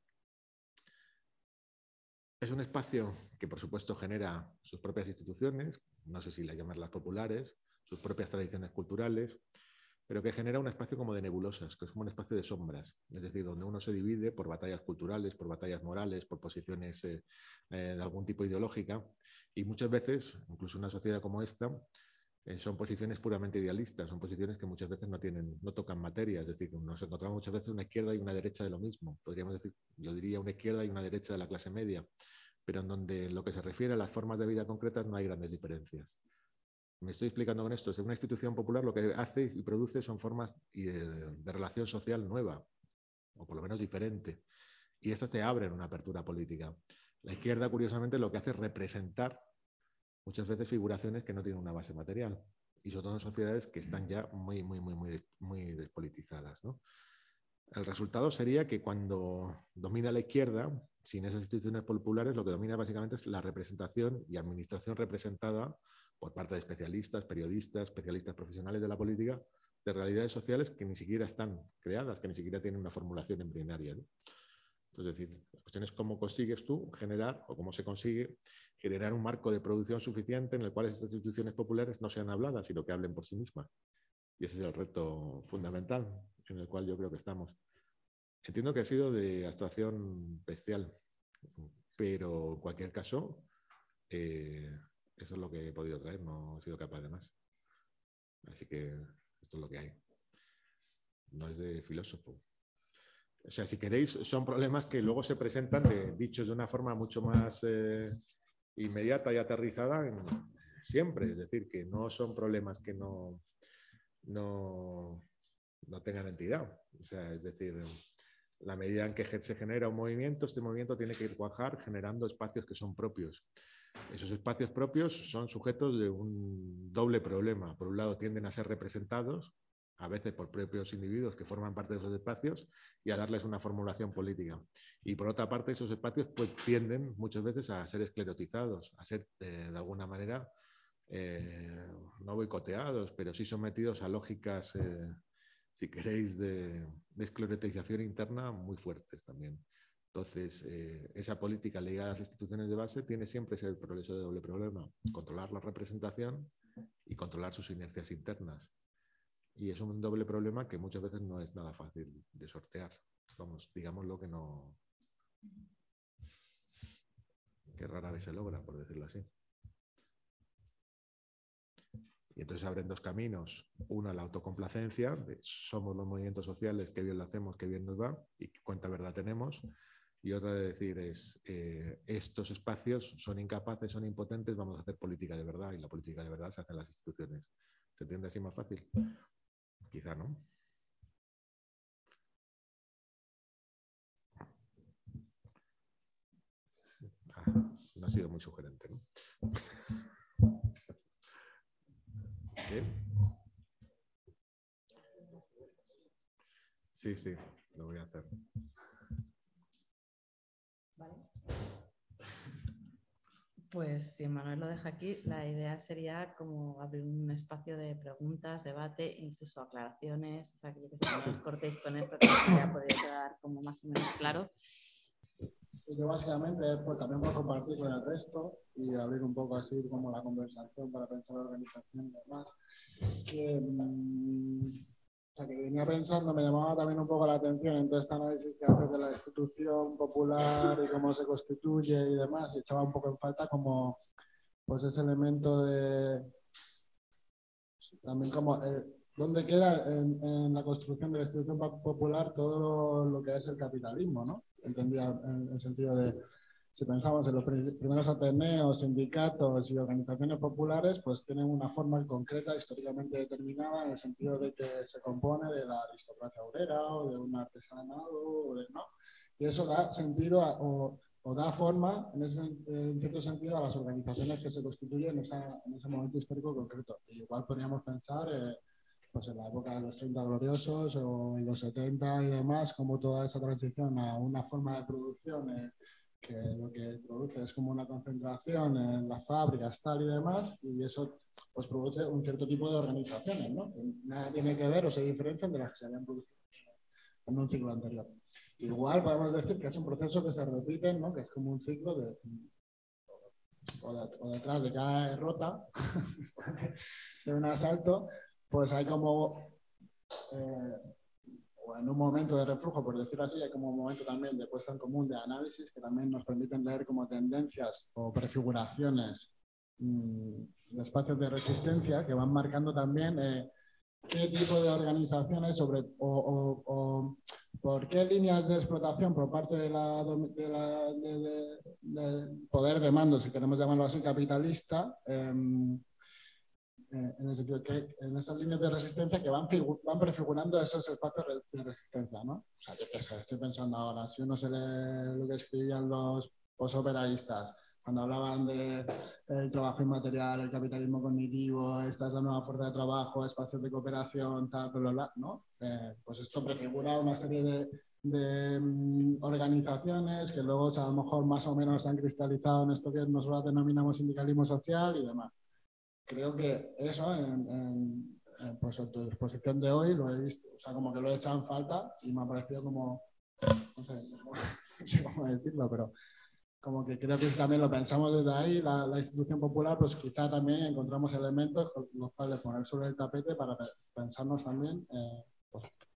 Es un espacio que, por supuesto, genera sus propias instituciones, no sé si las llamarlas populares, sus propias tradiciones culturales, pero que genera un espacio como de nebulosas, que es como un espacio de sombras, es decir, donde uno se divide por batallas culturales, por batallas morales, por posiciones eh, eh, de algún tipo ideológica, y muchas veces, incluso una sociedad como esta, eh, son posiciones puramente idealistas, son posiciones que muchas veces no tienen, no tocan materia, es decir, nos encontramos muchas veces una izquierda y una derecha de lo mismo. Podríamos decir, yo diría una izquierda y una derecha de la clase media, pero en donde en lo que se refiere a las formas de vida concretas no hay grandes diferencias. Me estoy explicando con esto. Es una institución popular lo que hace y produce son formas de, relación social nueva, o por lo menos diferente. Y estas te abren una apertura política. La izquierda, curiosamente, lo que hace es representar muchas veces figuraciones que no tienen una base material. Y sobre todo en sociedades que están ya muy, muy, muy, muy, muy despolitizadas. El resultado sería que cuando domina la izquierda, sin esas instituciones populares, lo que domina básicamente es la representación y administración representada por parte de especialistas, periodistas, especialistas profesionales de la política, de realidades sociales que ni siquiera están creadas, que ni siquiera tienen una formulación embrionaria. Es decir, la cuestión es cómo consigues tú generar o cómo se consigue generar un marco de producción suficiente en el cual esas instituciones populares no sean habladas, sino que hablen por sí mismas. Y ese es el reto fundamental en el cual yo creo que estamos. Entiendo que ha sido de abstracción bestial, pero en cualquier caso, eh, eso es lo que he podido traer, no he sido capaz de más. Así que esto es lo que hay. No es de filósofo. O sea, si queréis, son problemas que luego se presentan de, dichos de una forma mucho más eh, inmediata y aterrizada siempre. Es decir, que no son problemas que no, no, no tengan entidad. O sea, es decir, la medida en que se genera un movimiento, este movimiento tiene que ir cuajar generando espacios que son propios. Esos espacios propios son sujetos de un doble problema. Por un lado, tienden a ser representados, a veces por propios individuos que forman parte de esos espacios, y a darles una formulación política. Y por otra parte, esos espacios pues, tienden muchas veces a ser esclerotizados, a ser eh, de alguna manera eh, no boicoteados, pero sí sometidos a lógicas, eh, si queréis, de, de esclerotización interna muy fuertes también. Entonces, esa política ligada a las instituciones de base tiene siempre ese progreso de doble problema, controlar la representación y controlar sus inercias internas. Y es un doble problema que muchas veces no es nada fácil de sortear. Vamos, digámoslo que no... que rara vez se logra, por decirlo así. Y entonces abren dos caminos. Uno, la autocomplacencia, somos los movimientos sociales, qué bien lo hacemos, qué bien nos va y cuánta verdad tenemos y otra de decir es, eh, estos espacios son incapaces, son impotentes, vamos a hacer política de verdad y la política de verdad se hace en las instituciones. ¿Se entiende así más fácil? Quizá no. Ah, no ha sido muy sugerente, ¿no? Sí, sí, lo voy a hacer. Pues si Manuel lo deja aquí, la idea sería como abrir un espacio de preguntas, debate, incluso aclaraciones, o sea, que, no os cortéis con eso, que ya podría quedar como más o menos claro. Yo básicamente, pues también voy a compartir con el resto y abrir un poco así como la conversación para pensar la organización y demás, que mm, que venía pensando, me llamaba también un poco la atención en todo este análisis que hace de la institución popular y cómo se constituye y demás, y echaba un poco en falta como pues ese elemento de también como eh, dónde queda en, la construcción de la institución popular todo lo, que es el capitalismo, ¿no? Entendía en el sentido de si pensamos en los primeros ateneos, sindicatos y organizaciones populares, pues tienen una forma concreta, históricamente determinada, en el sentido de que se compone de la aristocracia obrera o de un artesanado, ¿no? Y eso da sentido o, da forma, en, ese, en, cierto sentido, a las organizaciones que se constituyen en, en ese momento histórico concreto. igual podríamos pensar eh, pues en la época de los 30 gloriosos o en los 70 y demás, como toda esa transición a una forma de producción eh, que lo que produce es como una concentración en las fábricas, tal y demás, y eso pues produce un cierto tipo de organizaciones, ¿no? Nada tiene que ver o se diferencian de las que se habían producido en un ciclo anterior. igual podemos decir que es un proceso que se repite, ¿no? que es como un ciclo de, o, detrás de cada derrota de un asalto, pues hay como, eh, momento de reflujo, por decirlo así, hay como un momento también de puesta en común de análisis que también nos permiten leer como tendencias o prefiguraciones mm, de espacios de resistencia que van marcando también eh, qué tipo de organizaciones sobre, o, por qué líneas de explotación por parte de la, del poder de mando, si queremos llamarlo así, capitalista, em, eh, en el sentido que en esas líneas de resistencia que van, van prefigurando esos espacios de resistencia, ¿no? O sea, yo estoy pensando ahora, si uno se lee lo que escribían los posoperaístas, cuando hablaban del de trabajo inmaterial, el capitalismo cognitivo, esta es la nueva fuerza de trabajo, espacios de cooperación, tal, bla, bla, ¿no? Eh, pues esto prefigura una serie de, de mm, organizaciones que luego a lo mejor más o menos se han cristalizado en esto que nosotros denominamos sindicalismo social y demás. Creo que eso en, pues en tu exposición de hoy lo he visto, o sea, como que lo he echado en falta y me ha parecido como, no sé, no sé cómo decirlo, pero como que creo que también lo pensamos desde ahí, la, institución popular, pues quizá también encontramos elementos los cuales poner sobre el tapete para pensarnos también. Eh,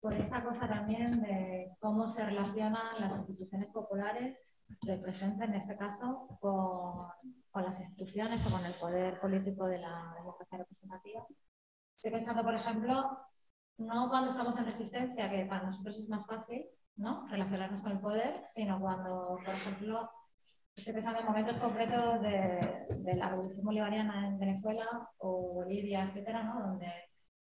Por esa cosa también de cómo se relacionan las instituciones populares del presente, en este caso, con, con las instituciones o con el poder político de la democracia representativa. Estoy pensando, por ejemplo, no cuando estamos en resistencia, que para nosotros es más fácil ¿no? relacionarnos con el poder, sino cuando, por ejemplo, Estoy pensando en momentos concretos de, de, la revolución bolivariana en Venezuela o Bolivia, etcétera, ¿no? donde,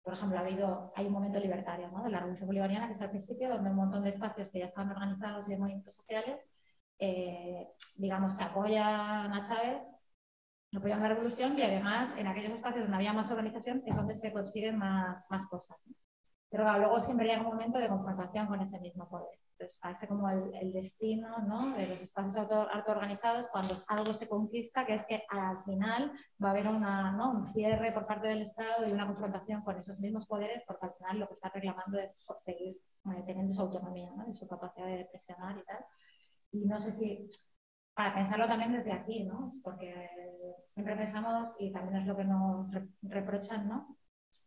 por ejemplo, ha habido, hay un momento libertario de la revolución bolivariana, que es al principio, donde un montón de espacios que ya estaban organizados y de movimientos sociales, eh, digamos que apoyan a Chávez, apoyan la revolución y además en aquellos espacios donde había más organización es donde se consiguen más, más cosas. Pero luego siempre llega un momento de confrontación con ese mismo poder. Entonces parece como el, destino ¿no? de los espacios autoorganizados cuando algo se conquista, que es que al final va a haber una, ¿no? un cierre por parte del Estado y una confrontación con esos mismos poderes, porque al final lo que está reclamando es seguir eh, teniendo su autonomía ¿no? y su capacidad de presionar y tal. Y no sé si, para pensarlo también desde aquí, ¿no? porque siempre pensamos, y también es lo que nos reprochan, ¿no?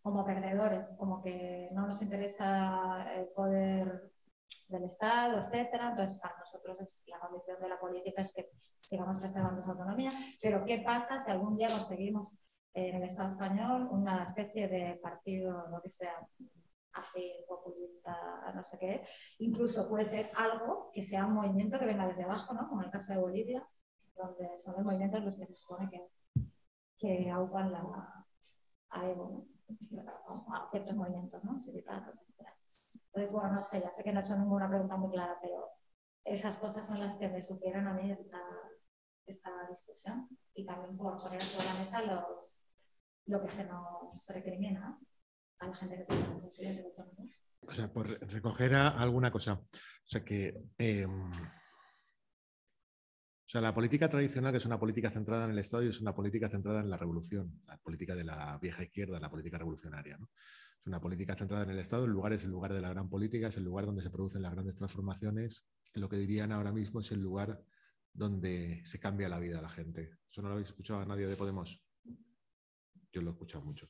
Como perdedores, como que no nos interesa el poder del Estado, etcétera. Entonces, para nosotros la condición de la política es que sigamos preservando esa autonomía. Pero, ¿qué pasa si algún día conseguimos en el Estado español una especie de partido, lo que sea, afín, populista, no sé qué? Incluso puede ser algo que sea un movimiento que venga desde abajo, ¿no? Como en el caso de Bolivia, donde son los movimientos los que se supone que, que la, a Evo. A ciertos movimientos, ¿no? Sindicatos, etcétera. Entonces, bueno, no sé, ya sé que no he hecho ninguna pregunta muy clara, pero esas cosas son las que me supieron a mí esta, esta discusión y también por poner sobre la mesa los, lo que se nos recrimina a la gente que tiene necesidades de autonomía. O sea, por recoger alguna cosa. O sea, que. Eh, o sea, la política tradicional, que es una política centrada en el Estado y es una política centrada en la revolución, la política de la vieja izquierda, la política revolucionaria. ¿no? una política centrada en el Estado, el lugar es el lugar de la gran política, es el lugar donde se producen las grandes transformaciones. Lo que dirían ahora mismo es el lugar donde se cambia la vida de la gente. ¿Eso no lo habéis escuchado a nadie de Podemos? Yo lo he escuchado mucho.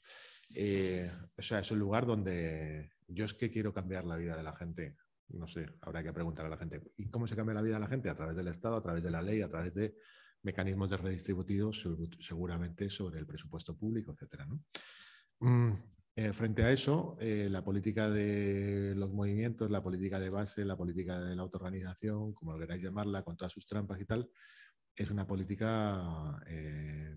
Eh, o sea, es el lugar donde yo es que quiero cambiar la vida de la gente. No sé, habrá que preguntar a la gente. ¿Y cómo se cambia la vida de la gente? A través del Estado, a través de la ley, a través de mecanismos de redistributivos, seguramente sobre el presupuesto público, etcétera. Mm, eh, frente a eso, eh, la política de los movimientos, la política de base, la política de la autoorganización, como lo queráis llamarla, con todas sus trampas y tal, es una política eh,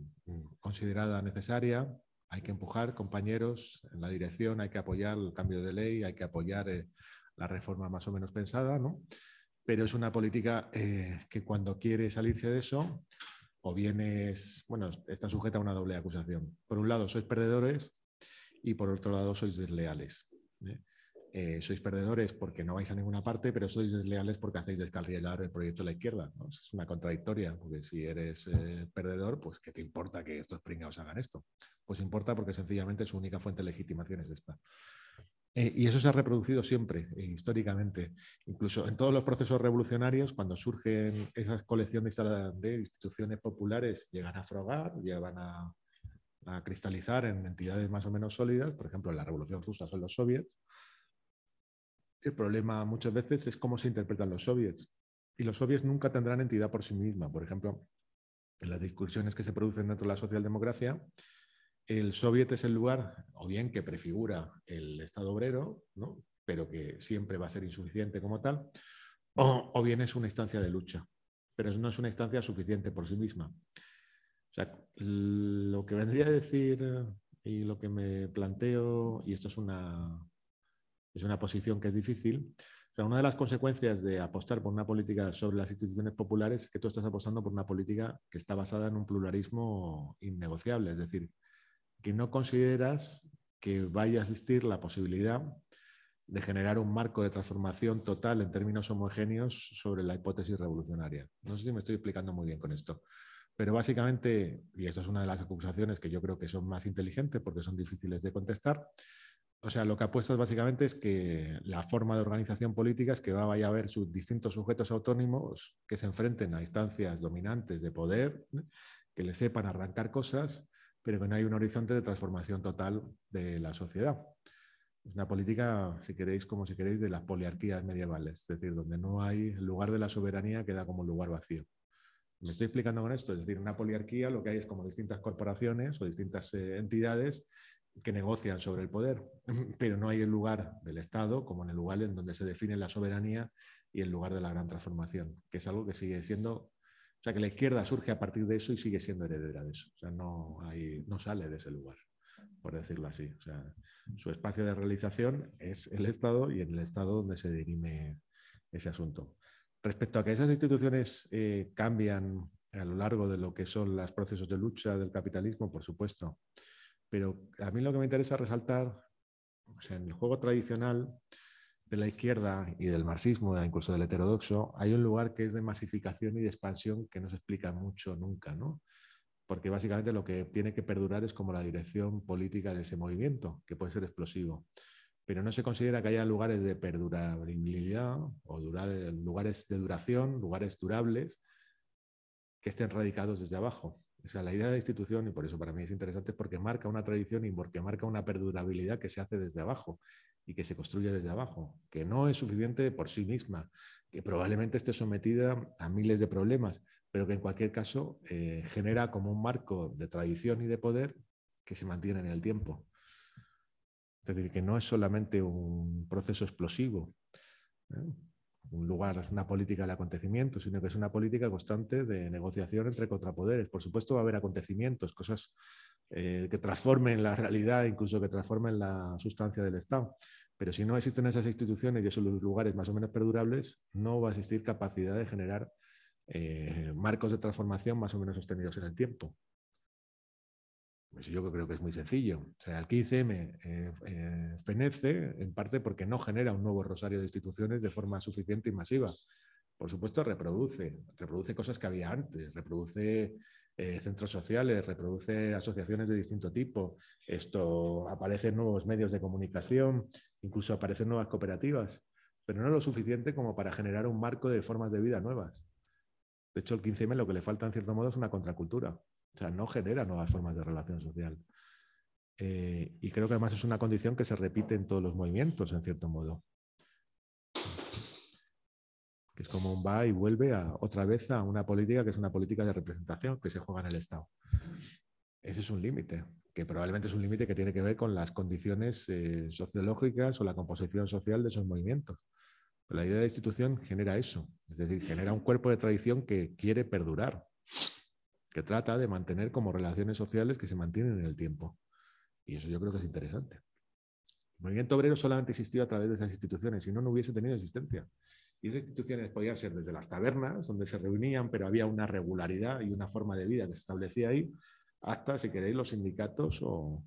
considerada necesaria. Hay que empujar, compañeros, en la dirección, hay que apoyar el cambio de ley, hay que apoyar la reforma más o menos pensada, ¿no? Pero es una política que cuando quiere salirse de eso, o bien es, bueno, está sujeta a una doble acusación. Por un lado, sois perdedores y por otro lado sois desleales. ¿eh? Eh, sois perdedores porque no vais a ninguna parte, pero sois desleales porque hacéis descarrilar el proyecto de la izquierda. Es una contradictoria, porque si eres eh, perdedor, pues ¿qué te importa que estos pringados hagan esto? Pues importa porque sencillamente su única fuente de legitimación es esta. Eh, y eso se ha reproducido siempre, eh, históricamente. Incluso en todos los procesos revolucionarios, cuando surgen esas colecciones de instituciones populares, llegan a frogar, llegan a, cristalizar en entidades más o menos sólidas, por ejemplo, en la Revolución Rusa son los soviets. El problema muchas veces es cómo se interpretan los soviets. Y los soviets nunca tendrán entidad por sí misma. Por ejemplo, en las discusiones que se producen dentro de la socialdemocracia, el soviet es el lugar, o bien que prefigura el Estado obrero, ¿no? pero que siempre va a ser insuficiente como tal, o, o bien es una instancia de lucha, pero no es una instancia suficiente por sí misma. O sea, lo que vendría a decir y lo que me planteo, y esto es una, es una posición que es difícil, una de las consecuencias de apostar por una política sobre las instituciones populares es que tú estás apostando por una política que está basada en un pluralismo innegociable, es decir, que no consideras que vaya a existir la posibilidad de generar un marco de transformación total en términos homogéneos sobre la hipótesis revolucionaria. No sé si me estoy explicando muy bien con esto. Pero básicamente, y esta es una de las acusaciones que yo creo que son más inteligentes porque son difíciles de contestar, o sea, lo que apuestas básicamente es que la forma de organización política es que va, vaya a haber sus distintos sujetos autónomos que se enfrenten a instancias dominantes de poder, que le sepan arrancar cosas, pero que no hay un horizonte de transformación total de la sociedad. Es una política, si queréis, como si queréis, de las poliarquías medievales, es decir, donde no hay lugar de la soberanía queda como un lugar vacío. Me estoy explicando con esto, es decir, una poliarquía lo que hay es como distintas corporaciones o distintas eh, entidades que negocian sobre el poder, pero no hay el lugar del Estado como en el lugar en donde se define la soberanía y el lugar de la gran transformación, que es algo que sigue siendo, o sea, que la izquierda surge a partir de eso y sigue siendo heredera de eso, o sea, no, no sale de ese lugar, por decirlo así. O sea, su espacio de realización es el Estado y en el Estado donde se dirime ese asunto. Respecto a que esas instituciones eh, cambian a lo largo de lo que son los procesos de lucha del capitalismo, por supuesto. Pero a mí lo que me interesa resaltar, en el juego tradicional de la izquierda y del marxismo, incluso del heterodoxo, hay un lugar que es de masificación y de expansión que no se explica mucho nunca, ¿no? Porque básicamente lo que tiene que perdurar es como la dirección política de ese movimiento, que puede ser explosivo. Pero no se considera que haya lugares de perdurabilidad o lugares de duración, lugares durables, que estén radicados desde abajo. O sea, la idea de institución, y por eso para mí es interesante, porque marca una tradición y porque marca una perdurabilidad que se hace desde abajo y que se construye desde abajo, que no es suficiente por sí misma, que probablemente esté sometida a miles de problemas, pero que en cualquier caso eh, genera como un marco de tradición y de poder que se mantiene en el tiempo. Es decir, que no es solamente un proceso explosivo. ¿eh? un lugar, una política del acontecimiento, sino que es una política constante de negociación entre contrapoderes. Por supuesto va a haber acontecimientos, cosas eh, que transformen la realidad, incluso que transformen la sustancia del Estado. Pero si no existen esas instituciones y esos lugares más o menos perdurables, no va a existir capacidad de generar eh, marcos de transformación más o menos sostenidos en el tiempo. Pues yo creo que es muy sencillo. O sea, el 15M eh, eh, fenece en parte porque no genera un nuevo rosario de instituciones de forma suficiente y masiva. Por supuesto, reproduce, reproduce cosas que había antes, reproduce eh, centros sociales, reproduce asociaciones de distinto tipo. Esto aparecen nuevos medios de comunicación, incluso aparecen nuevas cooperativas, pero no lo suficiente como para generar un marco de formas de vida nuevas. De hecho, el 15M lo que le falta en cierto modo es una contracultura. O sea, no genera nuevas formas de relación social. Eh, y creo que además es una condición que se repite en todos los movimientos, en cierto modo. Que es como un va y vuelve a, otra vez a una política que es una política de representación que se juega en el Estado. Ese es un límite, que probablemente es un límite que tiene que ver con las condiciones eh, sociológicas o la composición social de esos movimientos. Pero la idea de institución genera eso, es decir, genera un cuerpo de tradición que quiere perdurar, que trata de mantener como relaciones sociales que se mantienen en el tiempo. Y eso yo creo que es interesante. El movimiento obrero solamente existió a través de esas instituciones, si no, no hubiese tenido existencia. Y esas instituciones podían ser desde las tabernas, donde se reunían, pero había una regularidad y una forma de vida que se establecía ahí, hasta, si queréis, los sindicatos o,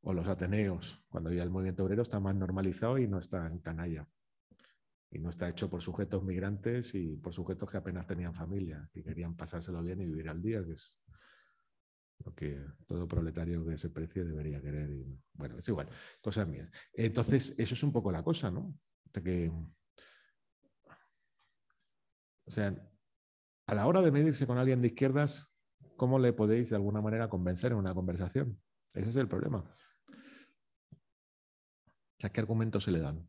o los ateneos, cuando ya el movimiento obrero está más normalizado y no está en canalla y no está hecho por sujetos migrantes y por sujetos que apenas tenían familia, que querían pasárselo bien y vivir al día, que es lo que todo proletario que se precie debería querer. Y, bueno, es igual, cosas mías. Entonces, eso es un poco la cosa, ¿no? que, o sea, a la hora de medirse con alguien de izquierdas, ¿cómo le podéis de alguna manera convencer en una conversación? Ese es el problema. ¿qué argumentos se le dan?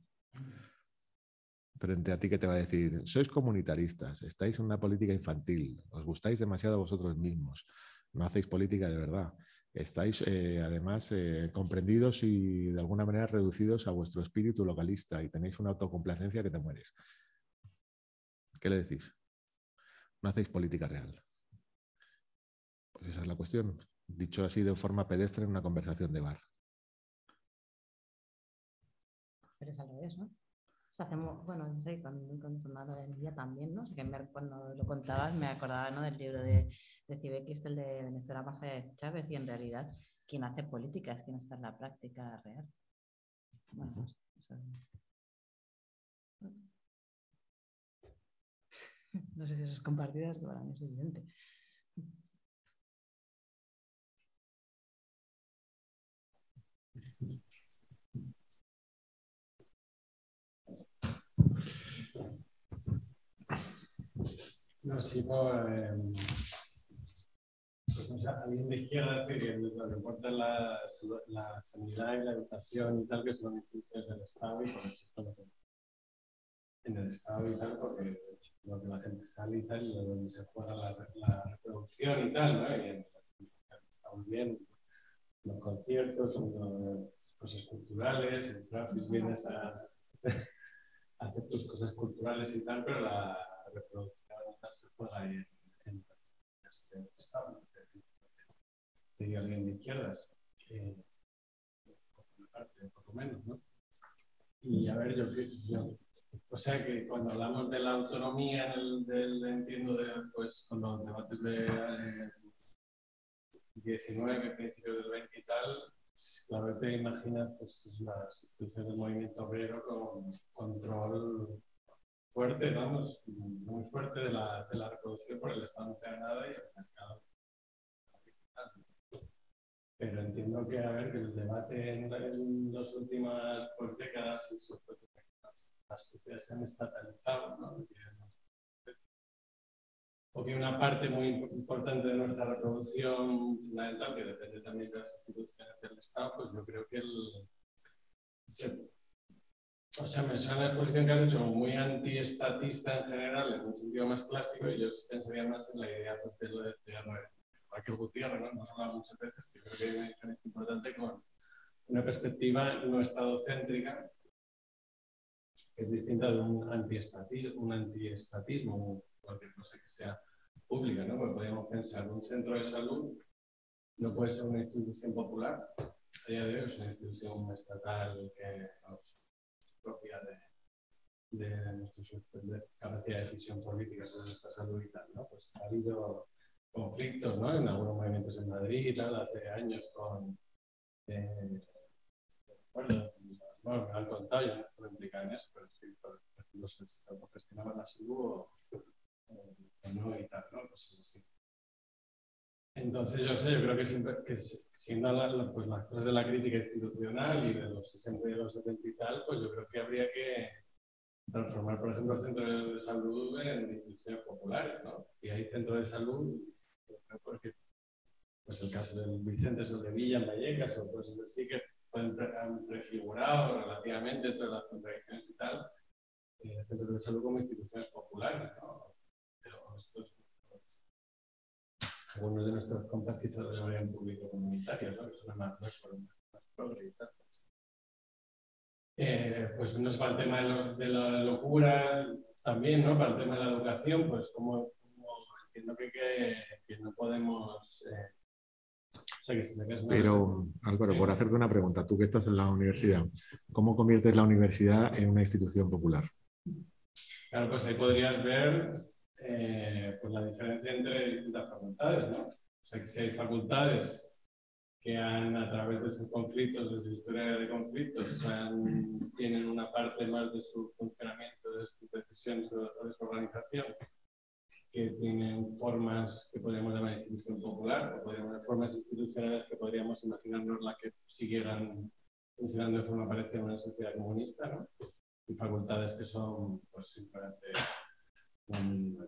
Frente a ti que te va a decir, sois comunitaristas, estáis en una política infantil, os gustáis demasiado a vosotros mismos, no hacéis política de verdad, estáis eh, además eh, comprendidos y de alguna manera reducidos a vuestro espíritu localista y tenéis una autocomplacencia que te mueres. ¿Qué le decís? No hacéis política real. Pues esa es la cuestión. Dicho así de forma pedestre en una conversación de bar. Pero es al revés, ¿no? hacemos, bueno, no sé, con, con del día también, ¿no? que cuando lo contabas me acordaba ¿no? del libro de, de es el de Venezuela Marcelo Chávez, y en realidad quien hace política es quien está en la práctica real. Bueno, pues, No sé si eso es compartido, que para mí es evidente. No, sí, eh, pues, o sea, alguien de izquierda que, que lo que importa la, la, sanidad y la educación y tal, que son instituciones del Estado y por eso estamos en, el Estado y tal, porque lo que la gente sale y tal, y donde se juega la, la reproducción y tal, ¿no? Y en estamos bien, los conciertos, las cosas culturales, el tráfico, vienes a hacer tus cosas culturales y tal, pero la reproducción se juega ahí en, en, en el Estado. Diría alguien de izquierdas, eh, parte, poco menos, ¿no? Y a ver, yo, yo, o sea que cuando hablamos de la autonomía del, del entiendo de, pues con los debates de eh, 19, principios del 20 y tal, claro te imaginas pues, las del movimiento obrero con control fuerte, vamos, muy fuerte de la, de la reproducción por el Estado nada y el mercado. Pero entiendo que, a ver, que el debate en, las últimas pues, décadas y sobre sociedades se han estatalizado, ¿no? O que una parte muy importante de nuestra reproducción fundamental, que depende también de las instituciones del Estado, pues yo creo que el, o sea, me suena la exposición que has hecho muy antiestatista en general, es un sentido más clásico, y yo pensaría más en la idea pues, de, de, de Raquel Gutiérrez, ¿no? Hablado muchas veces, que creo que hay una diferencia importante con una perspectiva no estadocéntrica, que es distinta de un antiestatismo, un antiestatismo, cualquier cosa que sea pública, ¿no? Porque podríamos pensar, un centro de salud no puede ser una institución popular, a día de hoy es una institución estatal que nos propia de, de nuestra capacidad de decisión política sobre nuestra salud y tal, ¿no? Pues ha habido conflictos, ¿no? En algunos movimientos en Madrid y tal, hace años con... Eh, bueno, bueno, contado, yo no estuve implicado en eso, pero sí, por ejemplo, se autogestionaba la salud o, o, no y tal, ¿no? Pues así. Entonces, yo sé, yo creo que, siempre, que siendo la, pues, las cosas de la crítica institucional y de los 60 y los 70 y tal, pues yo creo que habría que transformar, por ejemplo, el centro de salud en instituciones populares, ¿no? Y hay centros de salud, porque pues el caso del Vicente Soldevilla en Vallecas o cosas así que han prefigurado relativamente entre las contradicciones y tal, eh, centros de salud como instituciones populares, ¿no? Pero estos algunos de nuestros compas quizás lo llamarían público comunitario, ¿no? Es una más, más, más eh, pues no es para el tema de, los, de, la locura también, ¿no? Para el tema de la educación, pues como, como entiendo que, que, que, no podemos... Eh, sea, que si Pero, Álvaro, por hacerte una pregunta, tú que estás en la universidad, ¿cómo conviertes la universidad en una institución popular? Claro, pues ahí podrías ver eh, pues la diferencia entre distintas facultades, ¿no? O sea, que si hay facultades que han, a través de sus conflictos, de su historia de conflictos, tienen una parte más de su funcionamiento, de sus decisiones de su organización, que tienen formas que podríamos llamar institución popular, o podríamos formas institucionales que podríamos imaginarnos la que siguieran funcionando de forma parecida a una sociedad comunista, ¿no? y facultades que son pues, simplemente un,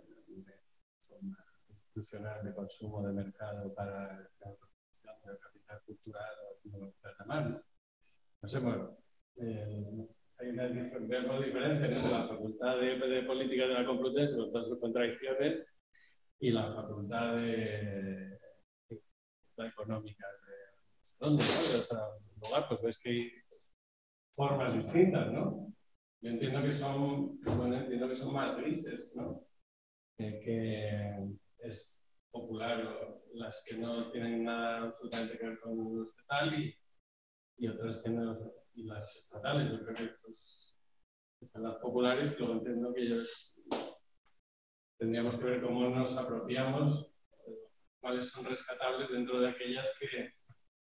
forma institucional de consumo de mercado para del capital cultural o como lo quieras llamar. no sé, bueno, eh, hay una diferencia entre la Facultad de, de, Política de la Complutense con todas sus contradicciones y la Facultad de, de Económica de ¿dónde? ¿no? De otro lugar, pues ves que hay formas distintas, ¿no? Yo entiendo que son, bueno, entiendo que son más grises, ¿no? Eh, que es popular las que no tienen nada absolutamente que ver con los tal y, y otras que no y las estatales. Yo creo que pues, las populares, luego entiendo que ellos tendríamos que ver cómo nos apropiamos, cuáles son rescatables dentro de aquellas que,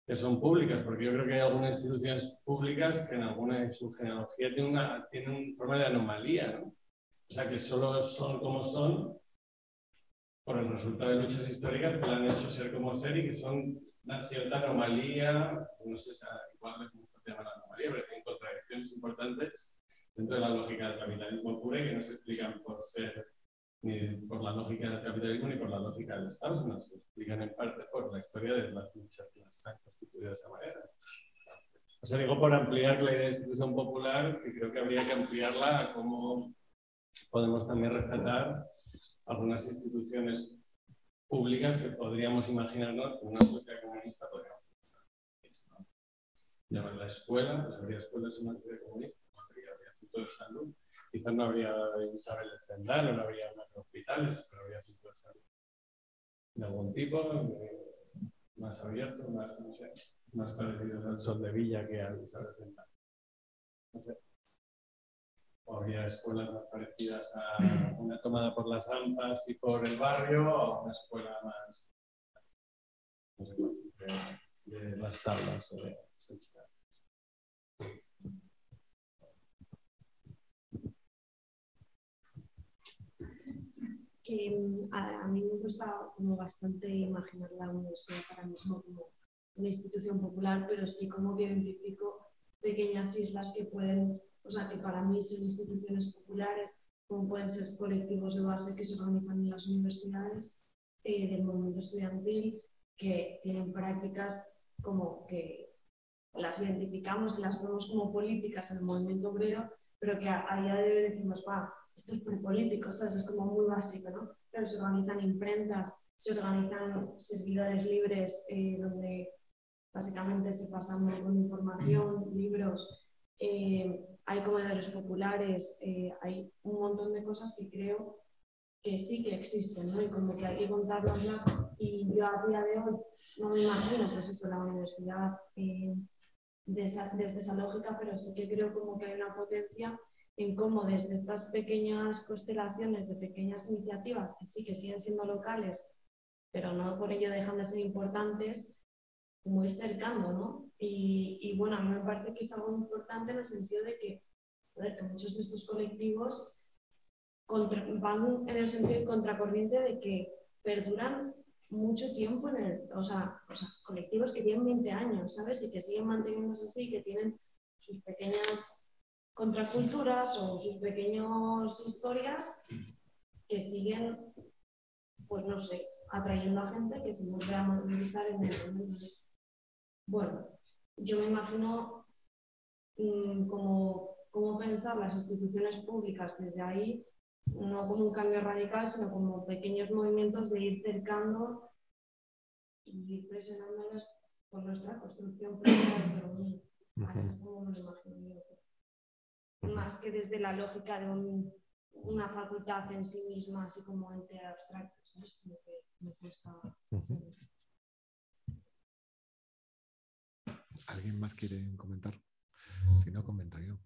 que son públicas, porque yo creo que hay algunas instituciones públicas que en alguna de su genealogía tienen una, tienen una forma de anomalía, ¿no? O sea, que solo son como son por el resultado de luchas históricas que la han hecho ser como ser y que son una cierta anomalía, no sé igual cómo se llama la pero tienen contradicciones importantes dentro de la lógica del capitalismo puro y que no se explican por ser ni por la lógica del capitalismo ni por la lógica del Estado, sino se explican en parte por la historia de las luchas que las han constituido de esa manera. O sea, digo por ampliar la idea de institución popular, que creo que habría que ampliarla a cómo podemos también rescatar algunas instituciones públicas que podríamos imaginarnos que una sociedad comunista podría ¿no? la escuela, pues habría escuelas en una sociedad comunista, habría, habría centro de salud, quizás no habría Isabel de Zendal, no habría hospitales, pero habría centro de salud de algún tipo, más abierto, más, sé, más parecido al sol de Villa que al Isabel de Zendal. No sé o había escuelas más parecidas a una tomada por las AMPAs y por el barrio, o una escuela más no sé, de, de, las tablas o de que a, a, mí me cuesta como bastante imaginar la universidad para mismo como una institución popular, pero sí como que identifico pequeñas islas que pueden o sea, que para mí son instituciones populares, como pueden ser colectivos de base que se organizan en las universidades, eh, del movimiento estudiantil, que tienen prácticas como que las identificamos, las vemos como políticas en el movimiento obrero, pero que a, día de hoy decimos, va, esto es político, ¿sabes? es como muy básico, ¿no? Pero se organizan imprentas, se organizan servidores libres eh, donde básicamente se pasan un información, libros, eh, hay comedores populares, eh, hay un montón de cosas que creo que sí que existen, ¿no? Y como que hay que contarlas Y yo a día de hoy no me imagino, pues eso, la universidad eh, desde esa lógica, pero sí que creo como que hay una potencia en cómo desde estas pequeñas constelaciones de pequeñas iniciativas, que sí que siguen siendo locales, pero no por ello dejan de ser importantes, como ir cercando, ¿no? Y, bueno, a mí me parece que es algo importante en el sentido de que, que muchos de estos colectivos van en el sentido de contracorriente de que perduran mucho tiempo en el, o sea, o sea, colectivos que tienen 20 años, ¿sabes? Y que siguen manteniéndose así, que tienen sus pequeñas contraculturas o sus pequeñas historias que siguen, pues no sé, atrayendo a gente que se vuelve a movilizar en el momento. Bueno, yo me imagino mm, como, cómo pensar las instituciones públicas desde ahí, no como un cambio radical, sino como pequeños movimientos de ir cercando y ir presionándolos por nuestra construcción propia Así es como me imagino. Más que desde la lógica de una facultad en sí misma, así como ente abstracto, ¿sabes? Como que me cuesta. ¿Alguien más quiere comentar? Si no, comento yo.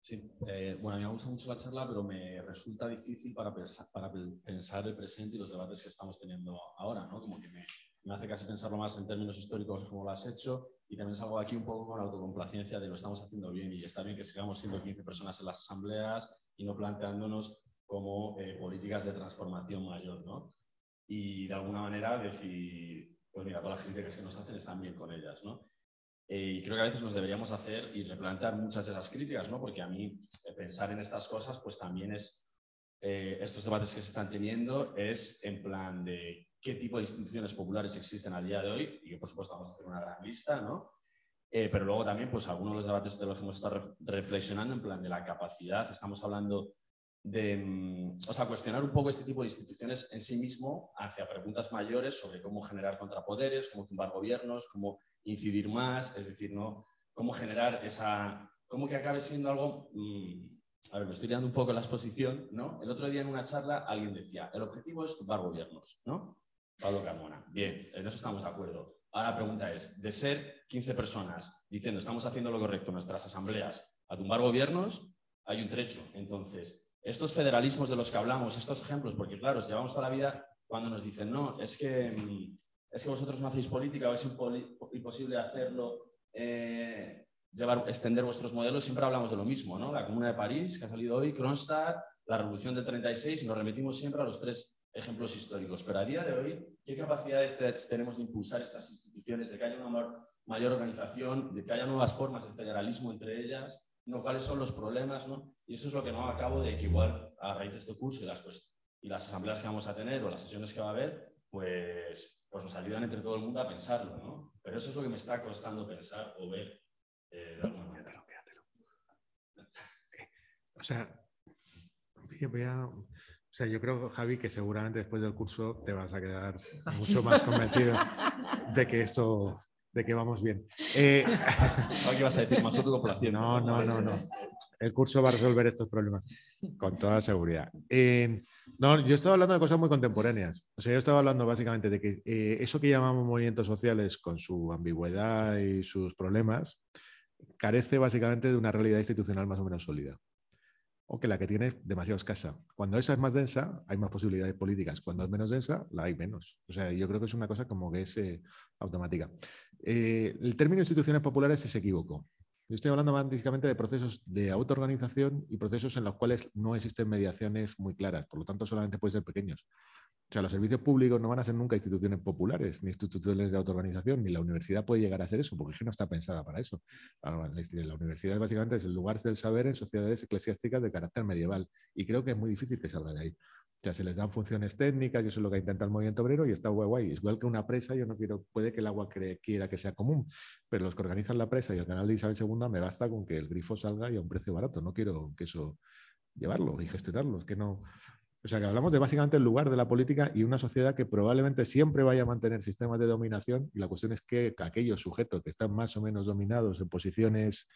Sí, eh, bueno, a mí me gusta mucho la charla, pero me resulta difícil para pensar, para pensar el presente y los debates que estamos teniendo ahora, ¿no? Como que me, me hace casi pensarlo más en términos históricos como lo has hecho y también salgo aquí un poco con autocomplacencia de lo estamos haciendo bien y está bien que sigamos siendo 15 personas en las asambleas y no planteándonos como eh, políticas de transformación mayor, ¿no? Y de alguna manera decir, pues mira, toda la gente que nos hacen están bien con ellas, ¿no? Eh, y creo que a veces nos deberíamos hacer y replantear muchas de las críticas, ¿no? Porque a mí eh, pensar en estas cosas, pues también es, estos debates que se están teniendo, es en plan de qué tipo de instituciones populares existen a día de hoy, y por supuesto vamos a hacer una gran lista, ¿no? pero luego también, pues algunos de los debates de los que hemos estado reflexionando en plan de la capacidad, estamos hablando de mm, o sea, cuestionar un poco este tipo de instituciones en sí mismo hacia preguntas mayores sobre cómo generar contrapoderes, cómo tumbar gobiernos, cómo incidir más, es decir, ¿no? cómo generar esa, cómo que acabe siendo algo, mm, a ver, me estoy dando un poco la exposición, ¿no? El otro día en una charla alguien decía, el objetivo es tumbar gobiernos, ¿no? Pablo Carmona. Bien, en eso estamos de acuerdo. Ahora la pregunta es, de ser 15 personas diciendo estamos haciendo lo correcto en nuestras asambleas a tumbar gobiernos, hay un trecho. Entonces, estos federalismos de los que hablamos, estos ejemplos, porque claro, llevamos toda la vida cuando nos dicen, no, es que, mm, es que vosotros no hacéis política o es imposible hacerlo, eh, llevar, extender vuestros modelos, siempre hablamos de lo mismo, ¿no? La Comuna de París, que ha salido hoy, Kronstadt, la Revolución del 36, y nos remitimos siempre a los tres ejemplos históricos. Pero a día de hoy, ¿qué capacidades tenemos de impulsar estas instituciones, de que haya una mayor organización, de que haya nuevas formas de federalismo entre ellas? ¿no? cuáles son los problemas, ¿no? Y eso es lo que no acabo de que igual a raíz de este curso y las, y las asambleas que vamos a tener o las sesiones que va a haber, pues, pues nos ayudan entre todo el mundo a pensarlo, ¿no? Pero eso es lo que me está costando pensar o ver eh, alguna manera. O sea, voy a, o sea, yo creo, Javi, que seguramente después del curso te vas a quedar mucho más convencido de que esto de que vamos bien. Eh... ¿Qué vas a decir? Más. No, no, no, no. El curso va a resolver estos problemas con toda seguridad. Eh, no, yo estaba hablando de cosas muy contemporáneas. O sea, yo estaba hablando básicamente de que eh, eso que llamamos movimientos sociales, con su ambigüedad y sus problemas, carece básicamente de una realidad institucional más o menos sólida o que la que tiene es demasiado escasa. Cuando esa es más densa, hay más posibilidades políticas. Cuando es menos densa, la hay menos. O sea, yo creo que es una cosa como que es eh, automática. Eh, el término instituciones populares es equívoco. Yo estoy hablando básicamente de procesos de autoorganización y procesos en los cuales no existen mediaciones muy claras, por lo tanto solamente pueden ser pequeños. O sea, los servicios públicos no van a ser nunca instituciones populares, ni instituciones de autoorganización, ni la universidad puede llegar a ser eso, porque es que no está pensada para eso. La universidad básicamente es el lugar del saber en sociedades eclesiásticas de carácter medieval, y creo que es muy difícil que salga de ahí. O sea, se les dan funciones técnicas y eso es lo que intenta el movimiento obrero y está guay, guay. Igual que una presa, yo no quiero, puede que el agua quiera que sea común, pero los que organizan la presa y el canal de Isabel II me basta con que el grifo salga y a un precio barato. No quiero que eso llevarlo y gestionarlo. Es que no. O sea, que hablamos de básicamente el lugar de la política y una sociedad que probablemente siempre vaya a mantener sistemas de dominación y la cuestión es que aquellos sujetos que están más o menos dominados en posiciones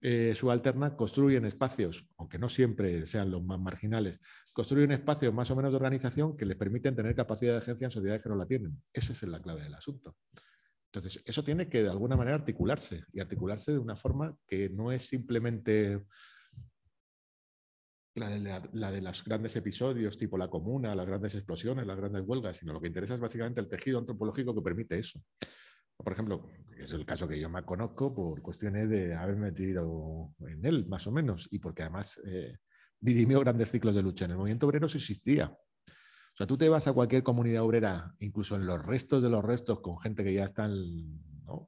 eh, subalterna construyen espacios, aunque no siempre sean los más marginales, construyen espacios más o menos de organización que les permiten tener capacidad de agencia en sociedades que no la tienen. Esa es la clave del asunto. Entonces, eso tiene que de alguna manera articularse y articularse de una forma que no es simplemente la de, la de, los grandes episodios, tipo la comuna, las grandes explosiones, las grandes huelgas, sino lo que interesa es básicamente el tejido antropológico que permite eso. Por ejemplo, es el caso que yo me conozco por cuestiones de haber metido en él, más o menos, y porque además eh, dirimió grandes ciclos de lucha. En el movimiento obrero eso existía. O sea, tú te vas a cualquier comunidad obrera, incluso en los restos de los restos, con gente que ya están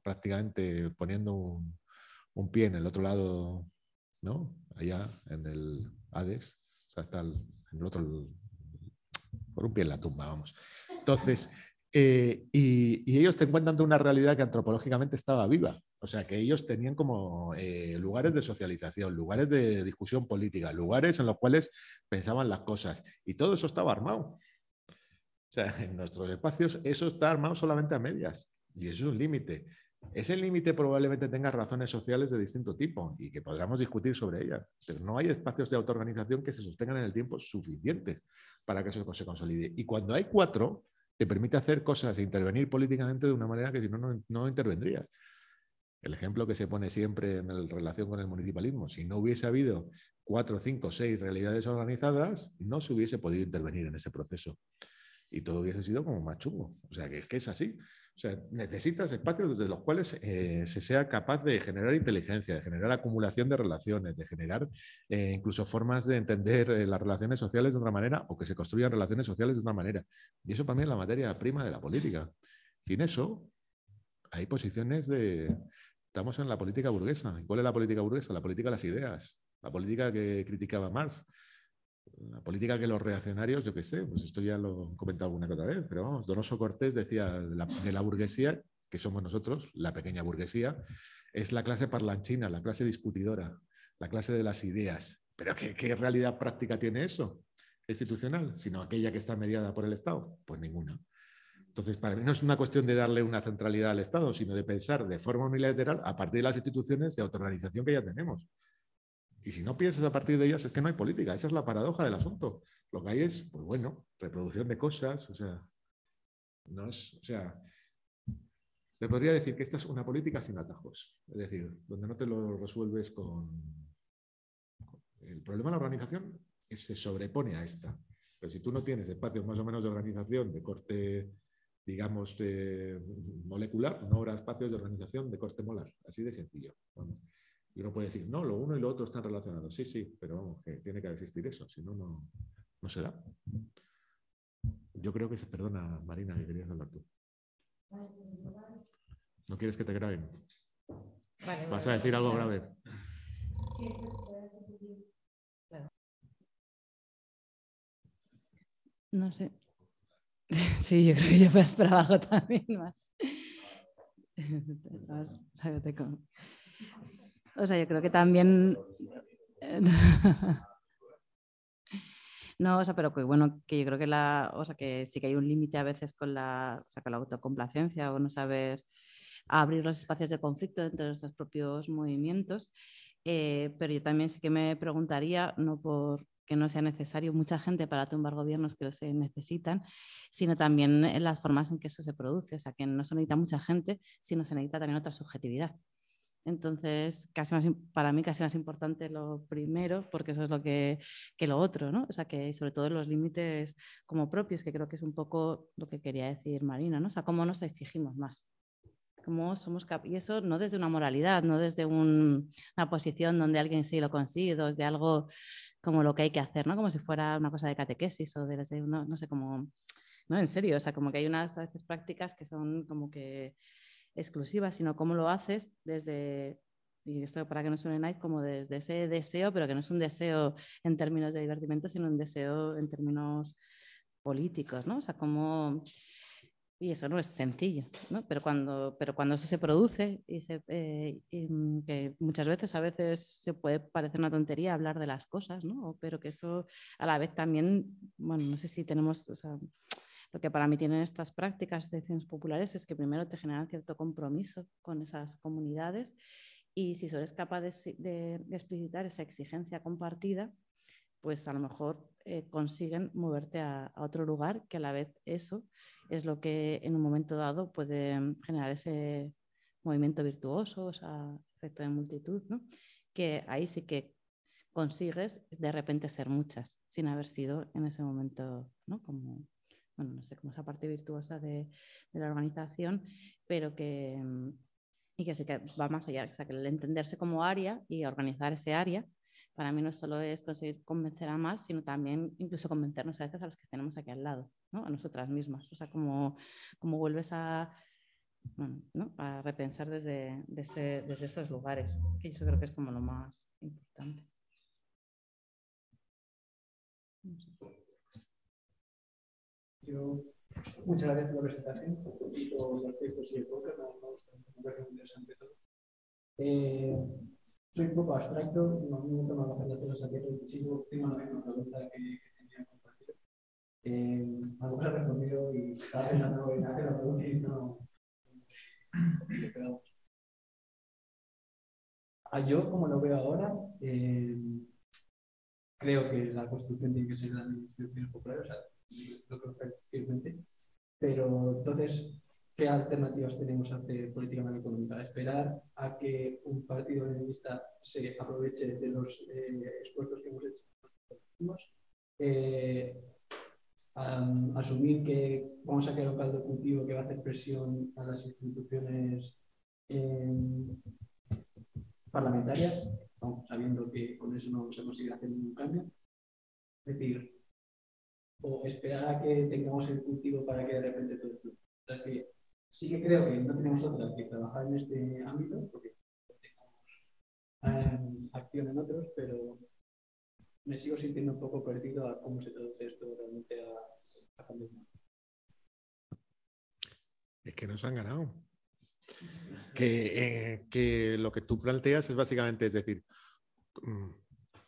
prácticamente poniendo un, pie en el otro lado, ¿no? Allá en el Hades, o sea, está en el otro, por un pie en la tumba, vamos. Entonces, eh, y, ellos te encuentran de una realidad que antropológicamente estaba viva. O sea, que ellos tenían como eh, lugares de socialización, lugares de discusión política, lugares en los cuales pensaban las cosas. Y todo eso estaba armado. O sea, en nuestros espacios eso está armado solamente a medias. Y eso es un límite. Ese límite probablemente tenga razones sociales de distinto tipo y que podamos discutir sobre ellas. Pero no hay espacios de autoorganización que se sostengan en el tiempo suficientes para que eso se consolide. Y cuando hay cuatro, te permite hacer cosas e intervenir políticamente de una manera que si no, no, intervendrías. El ejemplo que se pone siempre en relación con el municipalismo, si no hubiese habido cuatro, cinco, seis realidades organizadas, no se hubiese podido intervenir en ese proceso. y todo hubiese sido como más. O sea, que es que es así. O sea, necesitas espacios desde los cuales eh, se sea capaz de generar inteligencia, de generar acumulación de relaciones, de generar eh, incluso formas de entender eh, las relaciones sociales de otra manera o que se construyan relaciones sociales de otra manera. Y eso para mí es la materia prima de la política. Sin eso, hay posiciones de... Estamos en la política burguesa. ¿Y cuál es la política burguesa? La política de las ideas, la política que criticaba Marx la política que los reaccionarios, yo qué sé, pues esto ya lo he comentado alguna que otra vez, pero vamos, Donoso Cortés decía de la, burguesía, que somos nosotros, la pequeña burguesía, es la clase parlanchina, la clase discutidora, la clase de las ideas. Pero ¿qué, realidad práctica tiene eso? institucional, sino aquella que está mediada por el Estado? Pues ninguna. Entonces, para mí no es una cuestión de darle una centralidad al Estado, sino de pensar de forma unilateral a partir de las instituciones de autoorganización que ya tenemos. Y si no piensas a partir de ellas, es que no hay política. Esa es la paradoja del asunto. Lo que hay es, pues bueno, reproducción de cosas. O sea, no es, o sea, se podría decir que esta es una política sin atajos. Es decir, donde no te lo resuelves con. El problema de la organización se sobrepone a esta. Pero si tú no tienes espacios más o menos de organización de corte, digamos, molecular, no habrá espacios de organización de corte molar. Así de sencillo. Y uno puede decir, no, lo uno y lo otro están relacionados. Sí, sí, pero vamos, que tiene que existir eso, si no, no se da. Yo creo que se perdona, Marina, que querías hablar tú. ¿No quieres que te graben? ¿Vas a decir algo grave? No sé. Sí, yo creo que yo vas para abajo también más. O sea, yo creo que también... No, o sea, pero que bueno, que yo creo que la, o sea, que sí que hay un límite a veces con la, o sea, con la autocomplacencia o no saber abrir los espacios de conflicto dentro de nuestros propios movimientos. Eh, pero yo también sí que me preguntaría, no por que no sea necesario mucha gente para tumbar gobiernos que se necesitan, sino también en las formas en que eso se produce. O sea, que no se necesita mucha gente, sino se necesita también otra subjetividad. Entonces, casi más, para mí casi más importante lo primero, porque eso es lo que, que, lo otro, ¿no? O sea, que sobre todo los límites como propios, que creo que es un poco lo que quería decir Marina, ¿no? O sea, cómo nos exigimos más. Cómo somos y eso no desde una moralidad, no desde una posición donde alguien sí lo consigue, desde algo como lo que hay que hacer, ¿no? Como si fuera una cosa de catequesis o desde, no, no sé, como, no, en serio, o sea, como que hay unas a veces prácticas que son como que exclusiva, sino cómo lo haces desde, y esto para que no suene nice, como desde ese deseo, pero que no es un deseo en términos de divertimento, sino un deseo en términos políticos, ¿no? O sea, como... Y eso no es sencillo, ¿no? Pero cuando, pero cuando eso se produce, y, eh, mm, que muchas veces a veces se puede parecer una tontería hablar de las cosas, ¿no? Pero que eso a la vez también, bueno, no sé si tenemos, lo que para mí tienen estas prácticas de ciencias populares es que primero te generan cierto compromiso con esas comunidades y si eres capaz de, explicitar esa exigencia compartida, pues a lo mejor eh, consiguen moverte a, otro lugar que a la vez eso es lo que en un momento dado puede generar ese movimiento virtuoso, ese efecto de multitud, que ahí sí que consigues de repente ser muchas sin haber sido en ese momento como bueno, no sé, como esa parte virtuosa de, la organización, pero que, mm, y que sí que va más allá, o sea, que el entenderse como área y organizar ese área, para mí no solo es conseguir convencer a más, sino también incluso convencernos a veces a los que tenemos aquí al lado, ¿no? a nosotras mismas, o sea, como, como vuelves a, ¿no? repensar desde, desde, esos lugares, que eso creo que es como lo más importante. Muchas gracias por la presentación y el podcast. Eh, soy un poco abstracto, no me cosas aquí, sigo, tengo la pregunta que, tenía. Eh, he respondido y hacer la pregunta no. Ah, yo, como lo veo ahora, eh, creo que la construcción tiene que ser la institución popular, o lo creo firmemente. Pero entonces, ¿qué alternativas tenemos ante política económica? ¿Esperar a que un partido feminista se aproveche de los eh, esfuerzos que hemos hecho? Eh, asumir que vamos a crear un caldo cultivo que va a hacer presión a las instituciones em, parlamentarias, sabiendo que con eso no se consigue hacer ningún cambio. Es decir, o esperar a que tengamos el cultivo para que de repente todo esto. O que sí que creo que no tenemos otra que trabajar en este ámbito, porque tenemos em, acción en otros, pero me sigo sintiendo un poco perdido a cómo se traduce esto realmente a, a pandemia. Es que nos han ganado. Que, eh, que, lo que tú planteas es básicamente, es decir, mm,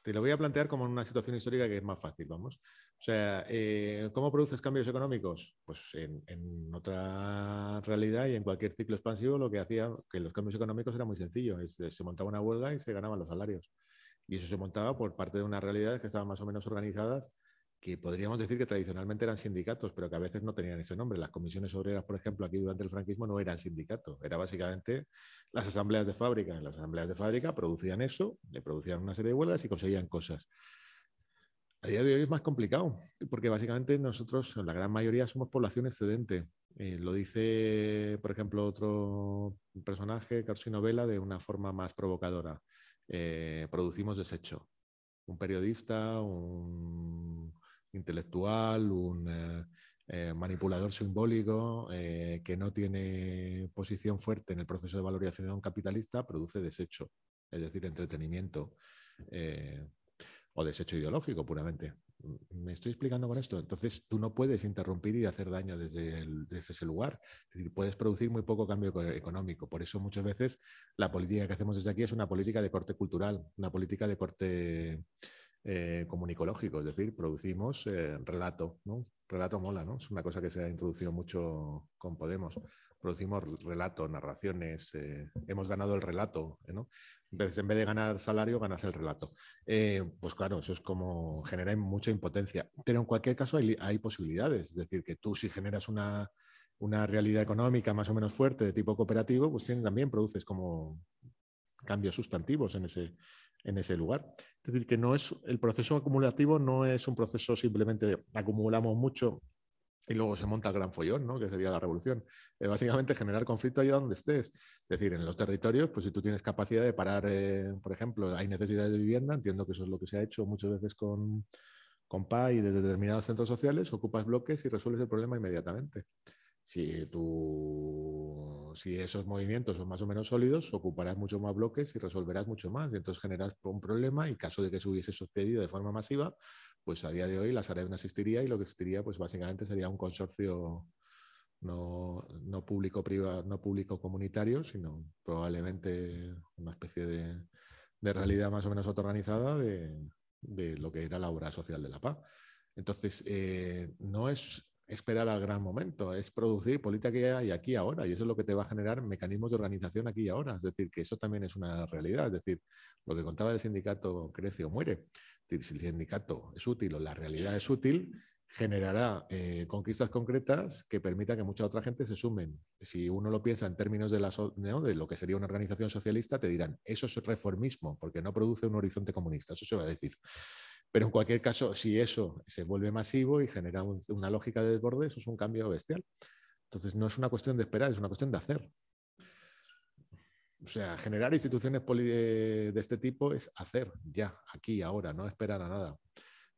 te lo voy a plantear como en una situación histórica que es más fácil, vamos. O sea, eh, ¿cómo produces cambios económicos? Pues en, otra realidad y en cualquier ciclo expansivo lo que hacía que los cambios económicos era muy sencillo, se montaba una huelga y se ganaban los salarios. Y eso se montaba por parte de unas realidades que estaban más o menos organizadas, que podríamos decir que tradicionalmente eran sindicatos, pero que a veces no tenían ese nombre. Las comisiones obreras, por ejemplo, aquí durante el franquismo no eran sindicatos, era básicamente las asambleas de fábrica. Las asambleas de fábrica producían eso, le producían una serie de huelgas y conseguían cosas. A día de hoy es más complicado, porque básicamente nosotros, la gran mayoría, somos población excedente. Eh, lo dice, por ejemplo, otro personaje, Carlos Novela, de una forma más provocadora. Eh, producimos desecho. Un periodista, un intelectual, un eh, manipulador simbólico que no tiene posición fuerte en el proceso de valorización capitalista, produce desecho, es decir, entretenimiento o desecho ideológico puramente. ¿Me estoy explicando con esto? Entonces, tú no puedes interrumpir y hacer daño desde, ese lugar. Es decir, puedes producir muy poco cambio económico. Por eso muchas veces la política que hacemos desde aquí es una política de corte cultural, una política de corte eh, comunicológico. Es decir, producimos eh, relato. Relato mola. Es una cosa que se ha introducido mucho con Podemos producimos relatos, narraciones, eh, hemos ganado el relato, ¿no? En vez, de ganar salario, ganas el relato. Eh, pues claro, eso es como genera mucha impotencia. Pero en cualquier caso hay, hay posibilidades. Es decir, que tú si generas una, una, realidad económica más o menos fuerte de tipo cooperativo, pues también produces como cambios sustantivos en ese, en ese lugar. Es decir, que no es el proceso acumulativo no es un proceso simplemente de acumulamos mucho y luego se monta el gran follón, ¿no? que sería la revolución. Es básicamente generar conflicto allá donde estés. Es decir, en los territorios, pues si tú tienes capacidad de parar, eh, por ejemplo, hay necesidades de vivienda, entiendo que eso es lo que se ha hecho muchas veces con, con PA y de determinados centros sociales, ocupas bloques y resuelves el problema inmediatamente. Si, si esos movimientos son más o menos sólidos, ocuparás mucho más bloques y resolverás mucho más. Y entonces generas un problema y caso de que se hubiese sucedido de forma masiva, pues a día de hoy la Sareb no existiría y lo que existiría pues básicamente sería un consorcio no, no público privado, no público comunitario, sino probablemente una especie de, de realidad más o menos autoorganizada de, de, lo que era la obra social de la paz. Entonces, eh, no es esperar al gran momento, es producir política y aquí ahora, y eso es lo que te va a generar mecanismos de organización aquí y ahora. Es decir, que eso también es una realidad. Es decir, lo que contaba el sindicato crece o muere. si el sindicato es útil o la realidad es útil, generará eh, conquistas concretas que permitan que mucha otra gente se sumen. Si uno lo piensa en términos de, la de lo que sería una organización socialista, te dirán, eso es reformismo, porque no produce un horizonte comunista, eso se va a decir. Pero en cualquier caso, si eso se vuelve masivo y genera una lógica de desborde, eso es un cambio bestial. Entonces, no es una cuestión de esperar, es una cuestión de hacer. O sea, generar instituciones de este tipo es hacer ya, aquí, ahora, no esperar a nada.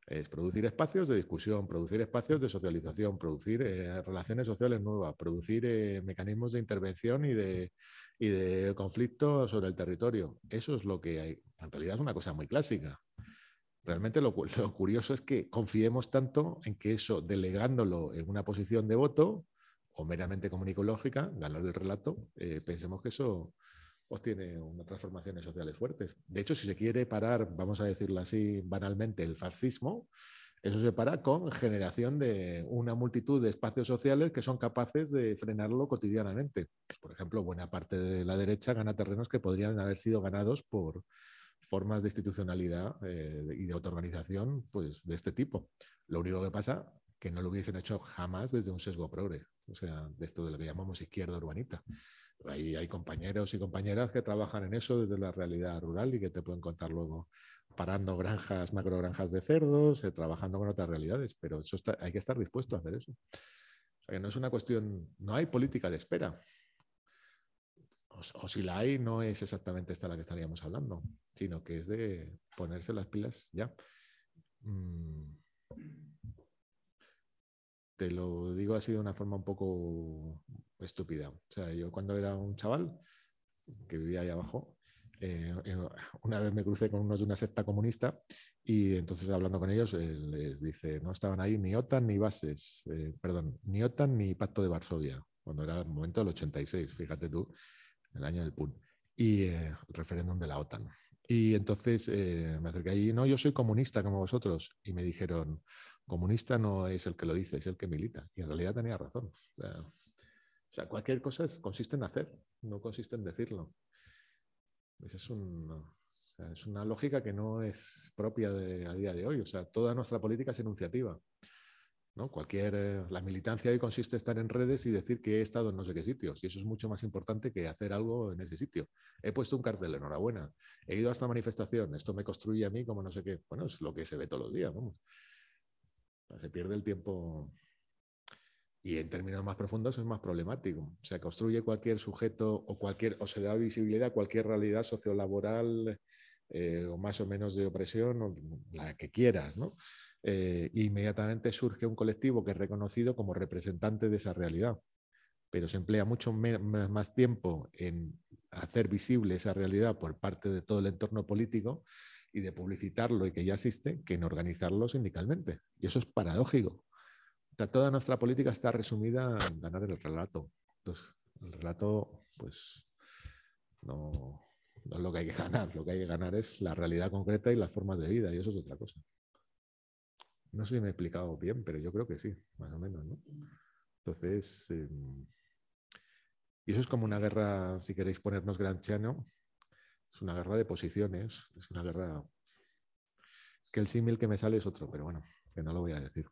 Es producir espacios de discusión, producir espacios de socialización, producir eh, relaciones sociales nuevas, producir eh, mecanismos de intervención y de, y de conflicto sobre el territorio. Eso es lo que hay. En realidad es una cosa muy clásica. Realmente lo, curioso es que confiemos tanto en que eso, delegándolo en una posición de voto o meramente comunicológica, ganar el relato, eh, pensemos que eso obtiene unas transformaciones sociales fuertes. De hecho, si se quiere parar, vamos a decirlo así banalmente, el fascismo, eso se para con generación de una multitud de espacios sociales que son capaces de frenarlo cotidianamente. Por ejemplo, buena parte de la derecha gana terrenos que podrían haber sido ganados por, formas de institucionalidad eh, y de autoorganización pues, de este tipo. Lo único que pasa que no lo hubiesen hecho jamás desde un sesgo progre, o sea, de esto de lo que llamamos izquierda urbanita. Ahí hay compañeros y compañeras que trabajan en eso desde la realidad rural y que te pueden contar luego parando granjas, macrogranjas de cerdos, eh, trabajando con otras realidades, pero eso hay que estar dispuesto a hacer eso. O sea, que no es una cuestión, no hay política de espera. O, si la hay, no es exactamente esta la que estaríamos hablando, sino que es de ponerse las pilas ya. Mm. Te lo digo así de una forma un poco estúpida. O sea, yo cuando era un chaval que vivía ahí abajo, eh, eh, una vez me crucé con unos de una secta comunista y entonces hablando con ellos eh, les dice, no estaban ahí ni OTAN ni bases, perdón, ni OTAN ni Pacto de Varsovia, cuando era el momento del 86, fíjate tú, el año del PUN, y el referéndum de la OTAN. Y entonces me acerqué ahí, no, yo soy comunista como vosotros, y me dijeron, comunista no es el que lo dice, es el que milita. Y en realidad tenía razón. O sea, cualquier cosa consiste en hacer, no consiste en decirlo. Esa es, es una lógica que no es propia de, a día de hoy. O sea, toda nuestra política es enunciativa. ¿No? Cualquier, eh, la militancia hoy consiste en estar en redes y decir que he estado en no sé qué sitios. Y eso es mucho más importante que hacer algo en ese sitio. He puesto un cartel, enhorabuena. He ido a esta manifestación. Esto me construye a mí como no sé qué. Bueno, es lo que se ve todos los días. se pierde el tiempo y en términos más profundos es más problemático. O sea, construye cualquier sujeto o, cualquier, o se da visibilidad a cualquier realidad sociolaboral eh, o más o menos de opresión, la que quieras, ¿no? Eh, inmediatamente surge un colectivo que es reconocido como representante de esa realidad, pero se emplea mucho más tiempo en hacer visible esa realidad por parte de todo el entorno político y de publicitarlo y que ya existe que en organizarlo sindicalmente. Y eso es paradójico, toda nuestra política está resumida en ganar el relato. Entonces, el relato, pues, no, es lo que hay que ganar. Lo que hay que ganar es la realidad concreta y las formas de vida, y eso es otra cosa. No sé si me he explicado bien, pero yo creo que sí, más o menos, ¿no? Entonces, em, y eso es como una guerra, si queréis ponernos granchiano, es una guerra de posiciones, es una guerra que el símil que me sale es otro, pero bueno, que no lo voy a decir.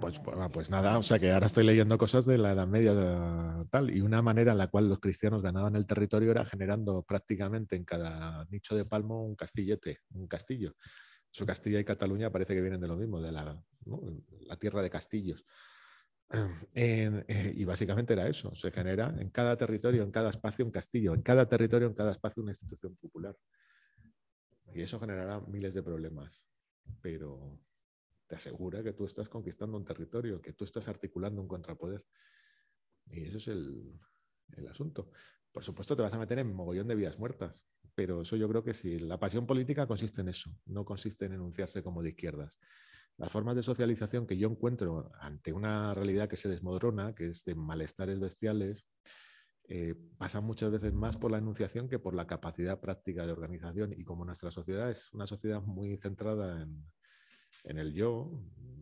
Pues, pues, pues, nada, o sea que ahora estoy leyendo cosas de la Edad Media tal, y una manera en la cual los cristianos ganaban el territorio era generando prácticamente en cada nicho de palmo un castillete, un castillo. Eso Castilla y Cataluña parece que vienen de lo mismo, de la, la tierra de castillos. Eh, y básicamente era eso, se genera en cada territorio, en cada espacio un castillo, en cada territorio, en cada espacio una institución popular. Y eso generará miles de problemas, pero te asegura que tú estás conquistando un territorio, que tú estás articulando un contrapoder. Y eso es el, asunto. Por supuesto, te vas a meter en mogollón de vidas muertas, pero eso yo creo que sí. La pasión política consiste en eso, no consiste en enunciarse como de izquierdas. Las formas de socialización que yo encuentro ante una realidad que se desmodrona, que es de malestares bestiales, eh, pasan muchas veces más por la enunciación que por la capacidad práctica de organización. Y como nuestra sociedad es una sociedad muy centrada en, en el yo,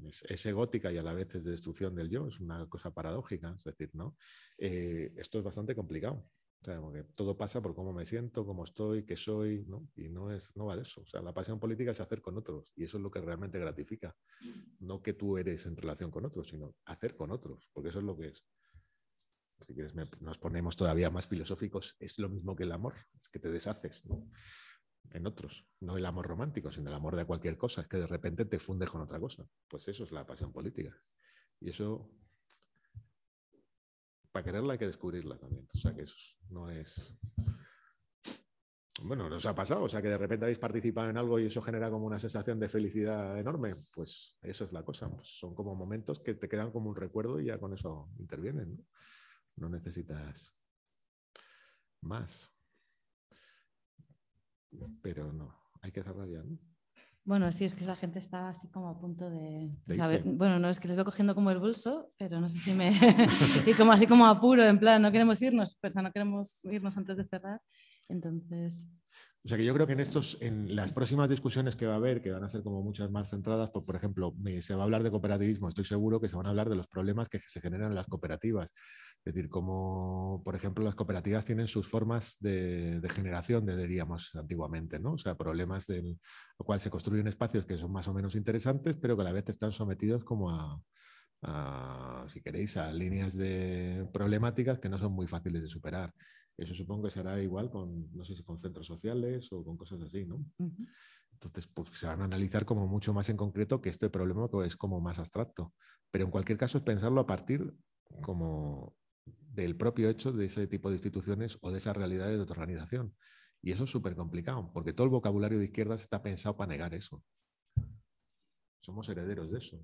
es, egótica y a la vez es de destrucción del yo, es una cosa paradójica, es decir, ¿no? Eh, esto es bastante complicado. O sea, porque todo pasa por cómo me siento, cómo estoy, qué soy, ¿no? Y no, es, no va de eso. O sea, la pasión política es hacer con otros y eso es lo que realmente gratifica. No que tú eres en relación con otros, sino hacer con otros, porque eso es lo que es. Si quieres, nos ponemos todavía más filosóficos, es lo mismo que el amor, es que te deshaces, ¿no? En otros. No el amor romántico, sino el amor de cualquier cosa. Es que de repente te fundes con otra cosa. Pues eso es la pasión política. Y eso, para quererla hay que descubrirla también. O sea que eso no es... Bueno, nos ha pasado, o sea que de repente habéis participado en algo y eso genera como una sensación de felicidad enorme, pues eso es la cosa, pues son como momentos que te quedan como un recuerdo y ya con eso intervienen, ¿no? No necesitas más pero no, hay que cerrar ya, ¿no? Bueno, sí, es que esa gente está así como a punto de... bueno, no, es que les voy cogiendo como el bolso, pero no sé si me... y como así como apuro, en plan, no queremos irnos, pero no queremos irnos antes de cerrar. Entonces, o sea que yo creo que en estos, en las próximas discusiones que va a haber, que van a ser como muchas más centradas, por, por ejemplo, se va a hablar de cooperativismo, estoy seguro que se van a hablar de los problemas que se generan en las cooperativas. Es decir, como, por ejemplo, las cooperativas tienen sus formas de, generación, de, diríamos antiguamente, ¿no? O sea, problemas en lo cual se construyen espacios que son más o menos interesantes, pero que a la vez están sometidos como a, si queréis, a líneas de problemáticas que no son muy fáciles de superar. Eso supongo que será igual con, no sé si con centros sociales o con cosas así, ¿no? Entonces, pues se van a analizar como mucho más en concreto que este problema que es como más abstracto. Pero en cualquier caso es pensarlo a partir como del propio hecho de ese tipo de instituciones o de esas realidades de otra organización. Y eso es súper complicado, porque todo el vocabulario de izquierdas está pensado para negar eso. Somos herederos de eso.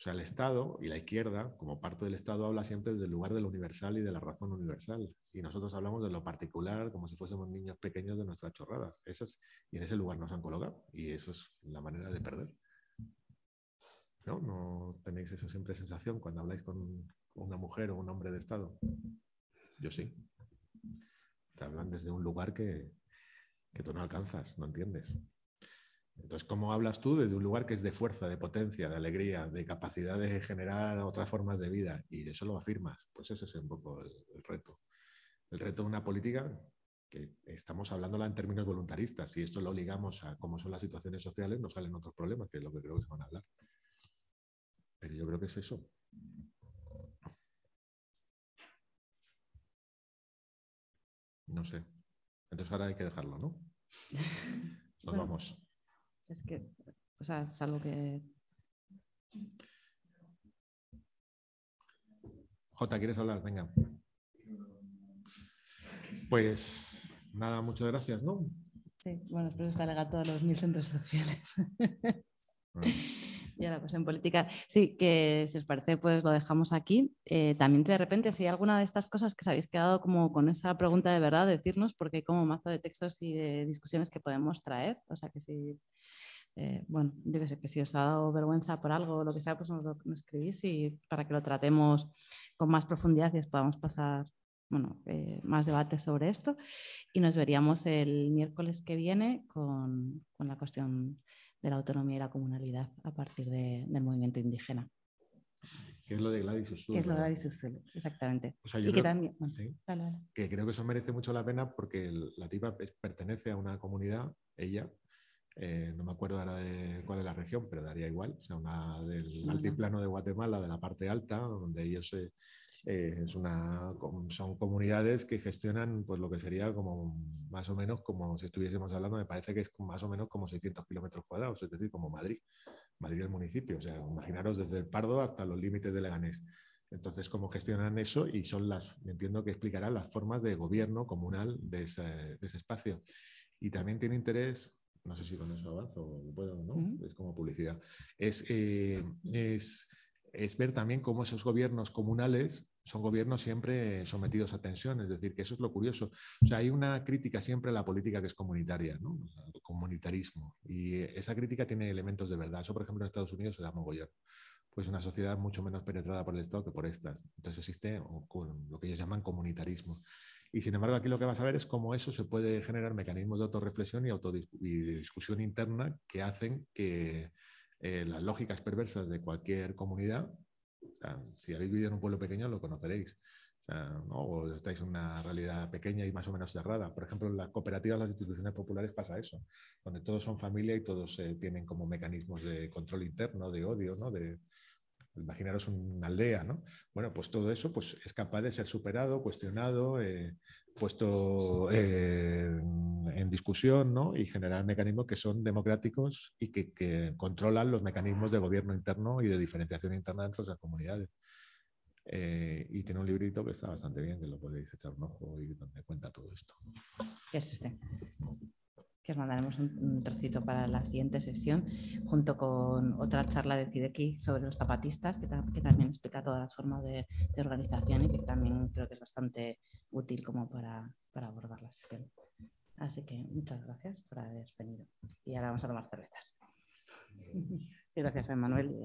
O sea, el Estado y la izquierda, como parte del Estado, habla siempre del lugar de lo universal y de la razón universal. Y nosotros hablamos de lo particular como si fuésemos niños pequeños de nuestras chorradas. Esas, y en ese lugar nos han colocado. Y eso es la manera de perder. ¿No? ¿No tenéis esa siempre sensación cuando habláis con una mujer o un hombre de Estado? Yo sí. Te hablan desde un lugar que, que tú no alcanzas, no entiendes. Entonces, ¿cómo hablas tú desde un lugar que es de fuerza, de potencia, de alegría, de capacidad de generar otras formas de vida? Y eso lo afirmas. Pues ese es un poco el, reto. El reto de una política que estamos hablándola en términos voluntaristas. Si esto lo ligamos a cómo son las situaciones sociales, no salen otros problemas, que es lo que creo que se van a hablar. Pero yo creo que es eso. No sé. Entonces ahora hay que dejarlo, ¿no? Nos vamos. Es que, o sea, es algo que... J, ¿quieres hablar? Venga. Pues nada, muchas gracias, ¿no? Sí, bueno, después está legado a los mil centros sociales. Ah. Y ahora, pues en política, sí, que si os parece, pues lo dejamos aquí. Eh, también de repente, si hay alguna de estas cosas que os habéis quedado como con esa pregunta de verdad, decirnos, porque hay como mazo de textos y de discusiones que podemos traer. O sea, que si, eh, bueno, yo que sé, que si os ha dado vergüenza por algo o lo que sea, pues nos lo escribís y para que lo tratemos con más profundidad y os podamos pasar bueno, eh, más debates sobre esto. Y nos veríamos el miércoles que viene con, con la cuestión de la autonomía y la comunalidad a partir del movimiento indígena. ¿Qué es lo de Gladys Usul? ¿Qué es lo de Gladys Usul? Exactamente. y creo, que también. Que creo que eso merece mucho la pena porque la tipa pertenece a una comunidad, ella, eh, no me acuerdo ahora de cuál es la región, pero daría igual, o sea, una del altiplano de Guatemala, de la parte alta, donde ellos eh, es una, son comunidades que gestionan pues lo que sería como más o menos como si estuviésemos hablando, me parece que es más o menos como 600 kilómetros cuadrados, es decir, como Madrid, Madrid el municipio, o sea, imaginaros desde el Pardo hasta los límites de Leganés. Entonces, ¿cómo gestionan eso? Y son las, entiendo que explicarán las formas de gobierno comunal de ese, de ese espacio. Y también tiene interés no sé si con eso avanzo, puedo, ¿no? Es como publicidad. Es, eh, es, es, ver también cómo esos gobiernos comunales son gobiernos siempre sometidos a tensión, es decir, que eso es lo curioso. O sea, hay una crítica siempre a la política que es comunitaria, comunitarismo. Y esa crítica tiene elementos de verdad. Eso, por ejemplo, en Estados Unidos se da mogollón. Pues una sociedad mucho menos penetrada por el Estado que por estas. Entonces existe lo que ellos llaman comunitarismo. Y sin embargo, aquí lo que vas a ver es cómo eso se puede generar mecanismos de autorreflexión y, y de discusión interna que hacen que eh, las lógicas perversas de cualquier comunidad, si habéis vivido en un pueblo pequeño, lo conoceréis. O, estáis en una realidad pequeña y más o menos cerrada. Por ejemplo, en las cooperativas, las instituciones populares pasa eso, donde todos son familia y todos eh, tienen como mecanismos de control interno, de odio, ¿no? Imaginaros una aldea, ¿no? Bueno, pues todo eso pues, es capaz de ser superado, cuestionado, eh, puesto eh, en discusión, ¿no? Y generar mecanismos que son democráticos y que, controlan los mecanismos de gobierno interno y de diferenciación interna dentro de esas comunidades. Eh, y tiene un librito que está bastante bien, que lo podéis echar un ojo y donde cuenta todo esto. ¿Qué es este? Que os mandaremos un, trocito para la siguiente sesión, junto con otra charla de CIDECI sobre los zapatistas, que, también explica todas las formas de, organización y que también creo que es bastante útil como para, abordar la sesión. Así que muchas gracias por haber venido. Y ahora vamos a tomar cervezas. gracias a Emanuel.